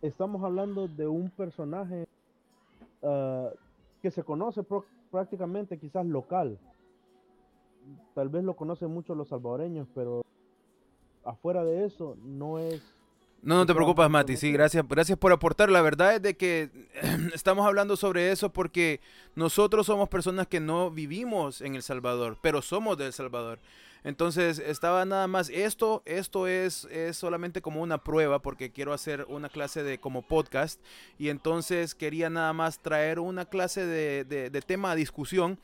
estamos hablando de un personaje ah, que se conoce prácticamente quizás local. Tal vez lo conocen mucho los salvadoreños, pero afuera de eso no es no, no te preocupes, Mati. Sí, gracias, gracias por aportar. La verdad es de que *clears throat* estamos hablando sobre eso porque nosotros somos personas que no vivimos en El Salvador, pero somos de El Salvador. Entonces estaba nada más esto, esto es, es solamente como una prueba porque quiero hacer una clase de como podcast y entonces quería nada más traer una clase de, de, de tema a discusión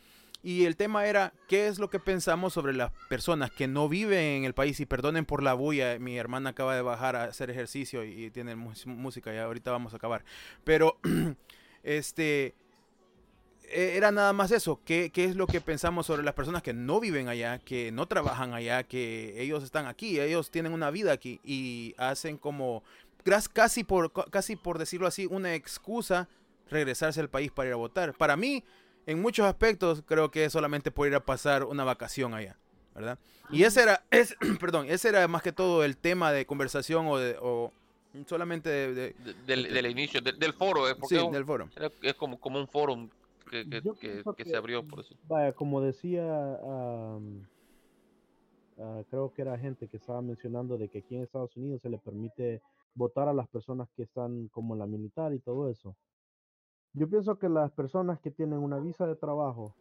y el tema era, ¿qué es lo que pensamos sobre las personas que no viven en el país? Y perdonen por la bulla, mi hermana acaba de bajar a hacer ejercicio y, tiene música y ahorita vamos a acabar. Pero, *clears throat* este, e, era nada más eso. ¿Qué, ¿Qué, es lo que pensamos sobre las personas que no viven allá, que no trabajan allá, que ellos están aquí, ellos tienen una vida aquí y hacen como, casi por, casi por decirlo así, una excusa regresarse al país para ir a votar? Para mí, en muchos aspectos creo que es solamente por ir a pasar una vacación allá, ¿verdad? Y ese era, *clears throat* es, *clears throat* perdón, ese era más que todo el tema de conversación o, de, Solamente de, del, inicio, del foro, eh, sí, del foro. Es como, como un foro que, que, se abrió, por eso. Vaya, como decía, creo que era gente que estaba mencionando de que aquí en Estados Unidos se le permite votar a las personas que están como en la militar y todo eso. Yo pienso que las personas que tienen una visa de trabajo,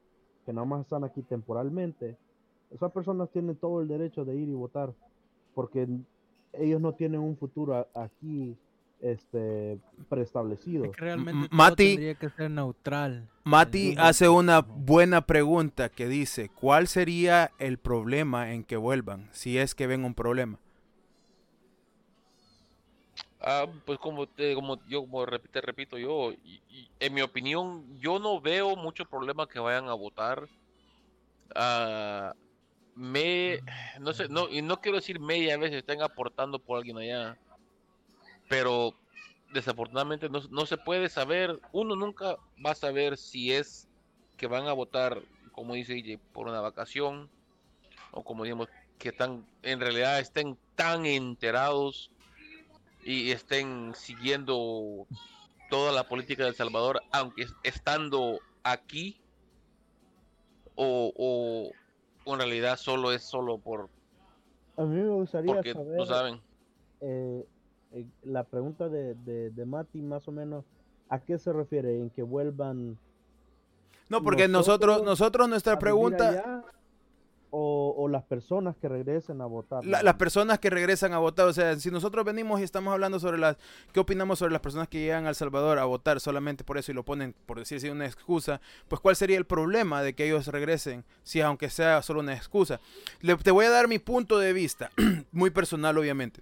que nada más están aquí temporalmente, esas personas tienen todo el derecho de ir y votar, porque ellos no tienen un futuro aquí este preestablecido. realmente Mati, tendría que ser neutral. Mati hace una buena pregunta que dice, ¿cuál sería el problema en que vuelvan si es que ven un problema? Ah, pues como, te, como yo como te repito yo, en mi opinión, yo no veo mucho problema que vayan a votar. Uh, me, no sé, no, y no quiero decir media vez estén aportando por alguien allá, pero desafortunadamente no, no se puede saber, uno nunca va a saber si es que van a votar, como dice por una vacación, o como digamos, que están, en realidad estén tan enterados y estén siguiendo toda la política de El Salvador, aunque estando aquí, o, en realidad solo es solo por... A mí me gustaría saber... No saben. Eh, eh, la pregunta de, de, de Mati, más o menos, ¿a qué se refiere? ¿En que vuelvan... No, porque nosotros, nosotros nuestra pregunta o, las personas que regresen a votar. las personas que regresan a votar, o sea, si nosotros venimos y estamos hablando sobre las, ¿qué opinamos sobre las personas que llegan a El Salvador a votar solamente por eso y lo ponen, por decir así, una excusa? Pues ¿cuál sería el problema de que ellos regresen, si aunque sea solo una excusa? te voy a dar mi punto de vista, *clears throat* muy personal obviamente.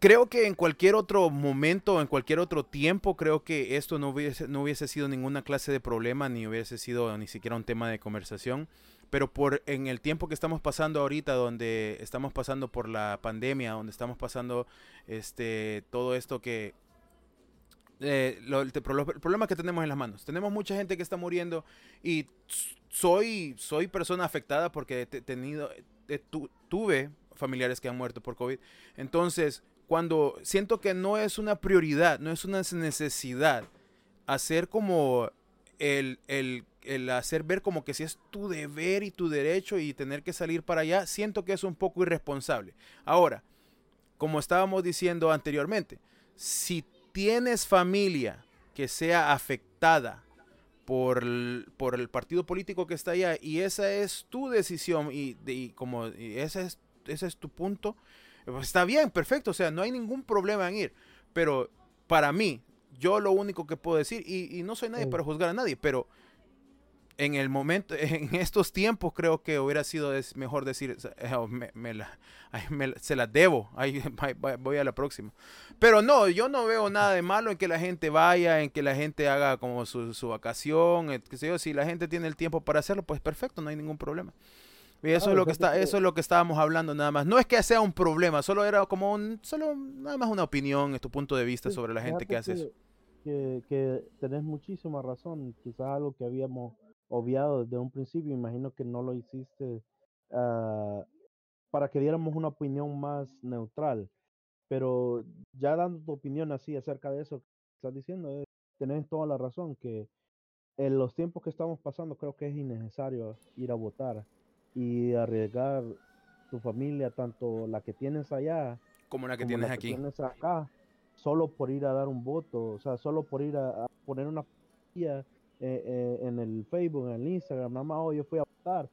Creo que en cualquier otro momento, en cualquier otro tiempo, creo que esto no hubiese, no hubiese sido ninguna clase de problema, ni hubiese sido ni siquiera un tema de conversación pero por en el tiempo que estamos pasando ahorita, donde estamos pasando por la pandemia, donde estamos pasando este todo esto que eh, el, problema que tenemos en las manos. Tenemos mucha gente que está muriendo y soy soy persona afectada porque he tenido tuve familiares que han muerto por COVID. Entonces, cuando siento que no es una prioridad, no es una necesidad hacer como el, el el hacer ver como que si es tu deber y tu derecho y tener que salir para allá, siento que es un poco irresponsable. Ahora, como estábamos diciendo anteriormente, si tienes familia que sea afectada por el, por el partido político que está allá y esa es tu decisión y, como ese, es, ese es tu punto, pues está bien, perfecto, o sea, no hay ningún problema en ir. Pero para mí, yo lo único que puedo decir, y, y no soy nadie para juzgar a nadie, pero en el momento, *laughs* en estos tiempos creo que hubiera sido mejor decir, eh, oh, me, se las debo, ahí, *laughs* voy a la próxima. Pero no, yo no veo nada de malo en que la gente vaya, en que la gente haga como su, su vacación, qué sé yo, si la gente tiene el tiempo para hacerlo, pues perfecto, no hay ningún problema. Y eso es lo que está, eso es lo que estábamos hablando nada más. No es que sea un problema, solo era como un, solo nada más una opinión, es tu punto de vista sobre la gente que hace eso. Que, que tenés muchísima razón, quizás algo que habíamos obviado desde un principio. Imagino que no lo hiciste ah, para que diéramos una opinión más neutral. Pero ya dando tu opinión así acerca de eso que estás diciendo, eh, tenés toda la razón que en los tiempos que estamos pasando creo que es innecesario ir a votar y arriesgar tu familia, tanto la que tienes allá como la que tienes aquí. acá, solo por ir a dar un voto, o sea, solo por ir a, poner una *laughs* eh, eh, en el Facebook, en el Instagram, nada más hoy yo fui a votar,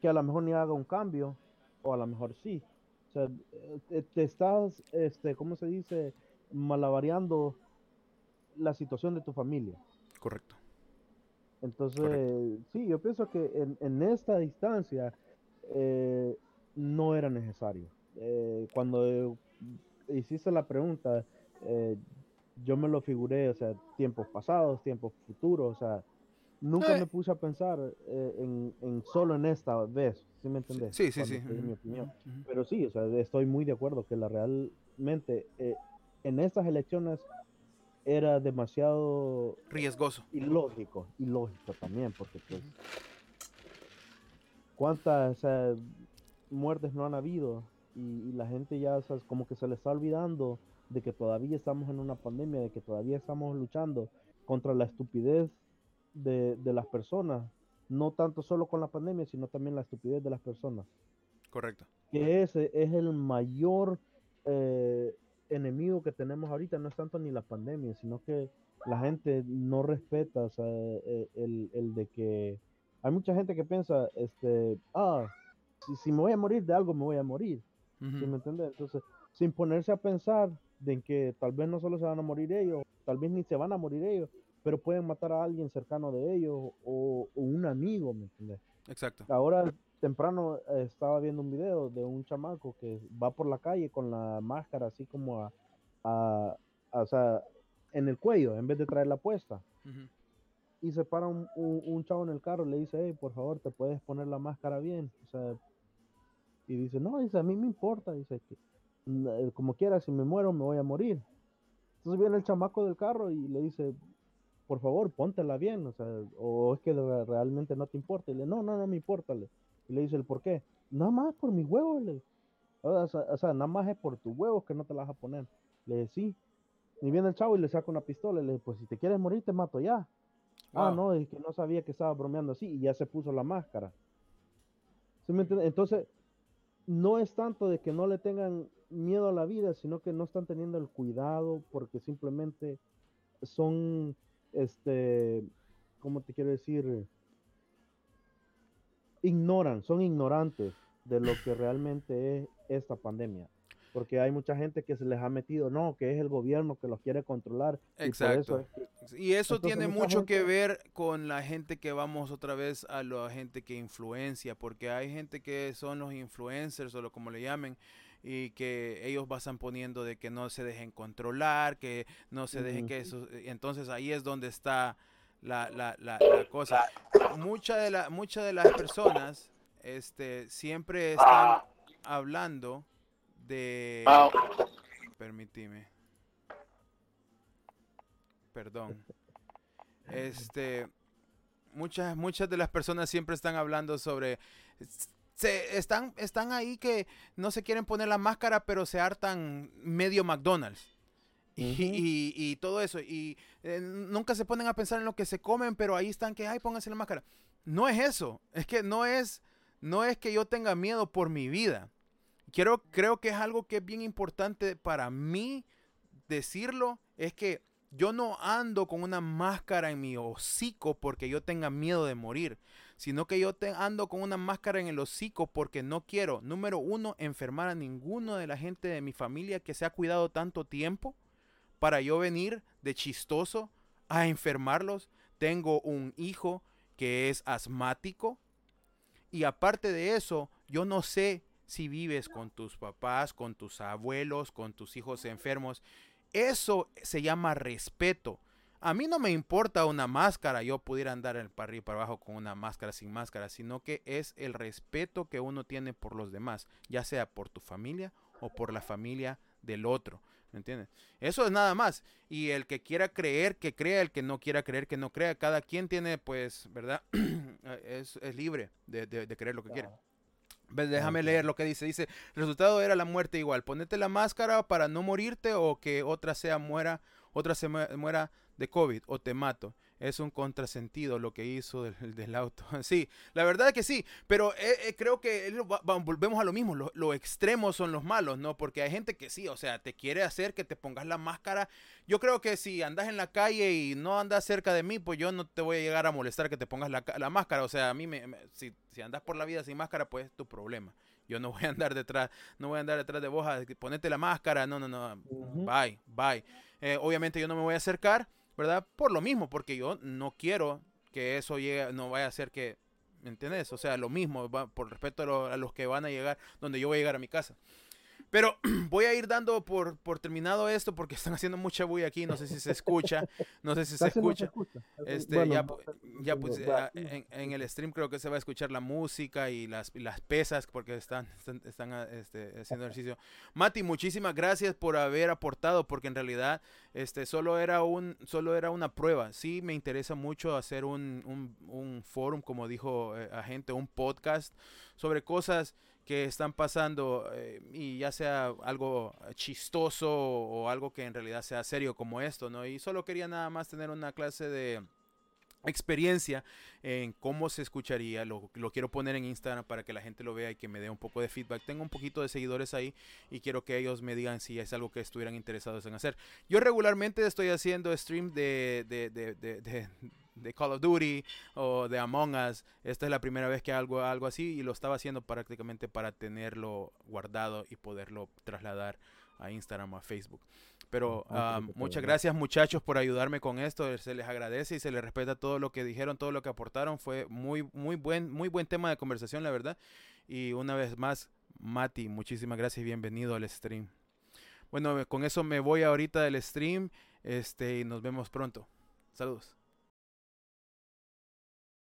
que a lo mejor ni haga un cambio, o a lo mejor sí. O sea, eh, te estás, este, ¿cómo se dice? Malabareando la situación de tu familia. Correcto. Entonces, sí, yo pienso que en, en esta distancia no era necesario. cuando hiciste la pregunta, yo me lo figuré, o sea, tiempos pasados, tiempos futuros, o sea, nunca eh. me puse a pensar eh, en, en, solo en esta vez, ¿sí me entendés? Sí, sí, sí. mi opinión. Pero sí, o sea, estoy muy de acuerdo que la realmente eh, en estas elecciones era demasiado riesgoso. Ilógico, ilógico también, porque pues cuántas muertes no han habido y, la gente ya, o sea, como que se le está olvidando de que todavía estamos en una pandemia, de que todavía estamos luchando contra la estupidez de, de las personas, no tanto solo con la pandemia, sino también la estupidez de las personas. Correcto. Que ese es el mayor eh, enemigo que tenemos ahorita, no es tanto ni la pandemia, sino que la gente no respeta o sea, eh, el, el, de que hay mucha gente que piensa, este, ah, si, si, me voy a morir de algo, me voy a morir. ¿Sí me entiendes? Entonces, sin ponerse a pensar de que tal vez no solo se van a morir ellos, tal vez ni se van a morir ellos, pero pueden matar a alguien cercano de ellos o, un amigo, ¿me entiendes? Exacto. Ahora temprano eh, estaba viendo un video de un chamaco que va por la calle con la máscara así como a, a, o sea, en el cuello en vez de traerla puesta. Y se para un, un, chavo en el carro y le dice, hey, por favor, te puedes poner la máscara bien. O sea, y dice, no, dice, a mí me importa, dice que como quiera, si me muero, me voy a morir. Entonces viene el chamaco del carro y le dice, por favor, póntela bien, o sea, o es que realmente no te importa. Y le no, no, no me importa. Y le dice el por qué. Nada más por mis huevos, le. O sea, nada más es por tus huevos que no te la vas a poner. Le dice, sí. Y viene el chavo y le saca una pistola y le dice, pues si te quieres morir, te mato ya. Ah, no, es que no sabía que estaba bromeando así y ya se puso la máscara. ¿Sí me Entonces, no es tanto de que no le tengan miedo a la vida, sino que no están teniendo el cuidado porque simplemente son, este, ¿cómo te quiero decir? Ignoran, son ignorantes de lo que realmente es esta pandemia. Porque hay mucha gente que se les ha metido, no, que es el gobierno que los quiere controlar. Exacto. Y, eso tiene mucho que ver con la gente que vamos otra vez a la gente que influencia, porque hay gente que son los influencers o lo como le llamen, y que ellos vayan poniendo de que no se dejen controlar, que no se dejen que eso... Entonces ahí es donde está la, la, la, cosa. Mucha de, la, muchas de las personas este, siempre están hablando de... Permitime. Perdón. Este... Muchas, muchas de las personas siempre están hablando sobre se están, están ahí que no se quieren poner la máscara, pero se hartan medio McDonald's. y, todo eso. Y eh, nunca se ponen a pensar en lo que se comen, pero ahí están que, ay, pónganse la máscara. No es eso. Es que no es, no es que yo tenga miedo por mi vida. Quiero, creo que es algo que es bien importante para mí decirlo. Es que yo no ando con una máscara en mi hocico porque yo tenga miedo de morir sino que yo te ando con una máscara en el hocico porque no quiero, número uno, enfermar a ninguno de la gente de mi familia que se ha cuidado tanto tiempo para yo venir de chistoso a enfermarlos. Tengo un hijo que es asmático y aparte de eso, yo no sé si vives con tus papás, con tus abuelos, con tus hijos enfermos. Eso se llama respeto. A mí no me importa una máscara, yo pudiera andar el para arriba y para abajo con una máscara sin máscara, sino que es el respeto que uno tiene por los demás, ya sea por tu familia o por la familia del otro. ¿Me entiendes? Eso es nada más. Y el que quiera creer, que crea, el que no quiera creer, que no crea. Cada quien tiene, pues, ¿verdad? *clears throat* es, libre de, de, creer lo que quiere. Déjame leer lo que dice. Dice, resultado era la muerte igual. Ponete la máscara para no morirte o que otra sea muera, otra se muera de COVID o te mato. Es un contrasentido lo que hizo del, del auto. *laughs* Sí, la verdad es que sí, pero eh, eh, creo que volvemos a lo mismo, los extremos son los malos, ¿no? Porque hay gente que sí, o sea, te quiere hacer que te pongas la máscara. Yo creo que si andas en la calle y no andas cerca de mí, pues yo no te voy a llegar a molestar que te pongas la, la máscara. O sea, a mí, me, si, si andas por la vida sin máscara, pues es tu problema. Yo no voy a andar detrás, no voy a andar detrás de vos a ponerte la máscara. No, no, no. Bye, bye. Eh, obviamente yo no me voy a acercar ¿verdad? Por lo mismo, porque yo no quiero que eso llegue, no vaya a ser que, ¿me entiendes? O sea, lo mismo, por respeto a, los que van a llegar, donde yo voy a llegar a mi casa. Pero *clears throat* voy a ir dando por, por terminado esto porque están haciendo mucha bulla aquí. No sé si se escucha. No sé si se escucha. Este, ya, ya pues en, el stream creo que se va a escuchar la música y las, las pesas porque están, están, ah, este, haciendo ejercicio. Mati, muchísimas gracias por haber aportado porque en realidad este, solo, era un, solo era una prueba. Sí, me interesa mucho hacer un, un, un forum, como dijo eh, a gente, un podcast sobre cosas que están pasando eh, y ya sea algo chistoso o algo que en realidad sea serio como esto, ¿no? Y solo quería nada más tener una clase de experiencia en cómo se escucharía. Lo, lo, quiero poner en Instagram para que la gente lo vea y que me dé un poco de feedback. Tengo un poquito de seguidores ahí y quiero que ellos me digan si es algo que estuvieran interesados en hacer. Yo regularmente estoy haciendo stream de, de, de, de de Call of Duty o de Among Us. Esta es la primera vez que hago algo así y lo estaba haciendo prácticamente para tenerlo guardado y poderlo trasladar a Instagram o a Facebook. Pero ah, muchas gracias muchachos por ayudarme con esto. Se les agradece y se les respeta todo lo que dijeron, todo lo que aportaron. Fue muy, muy buen, muy buen tema de conversación, la verdad. Y una vez más, Mati, muchísimas gracias y bienvenido al stream. Bueno, con eso me voy ahorita del stream. Este, y nos vemos pronto. Saludos.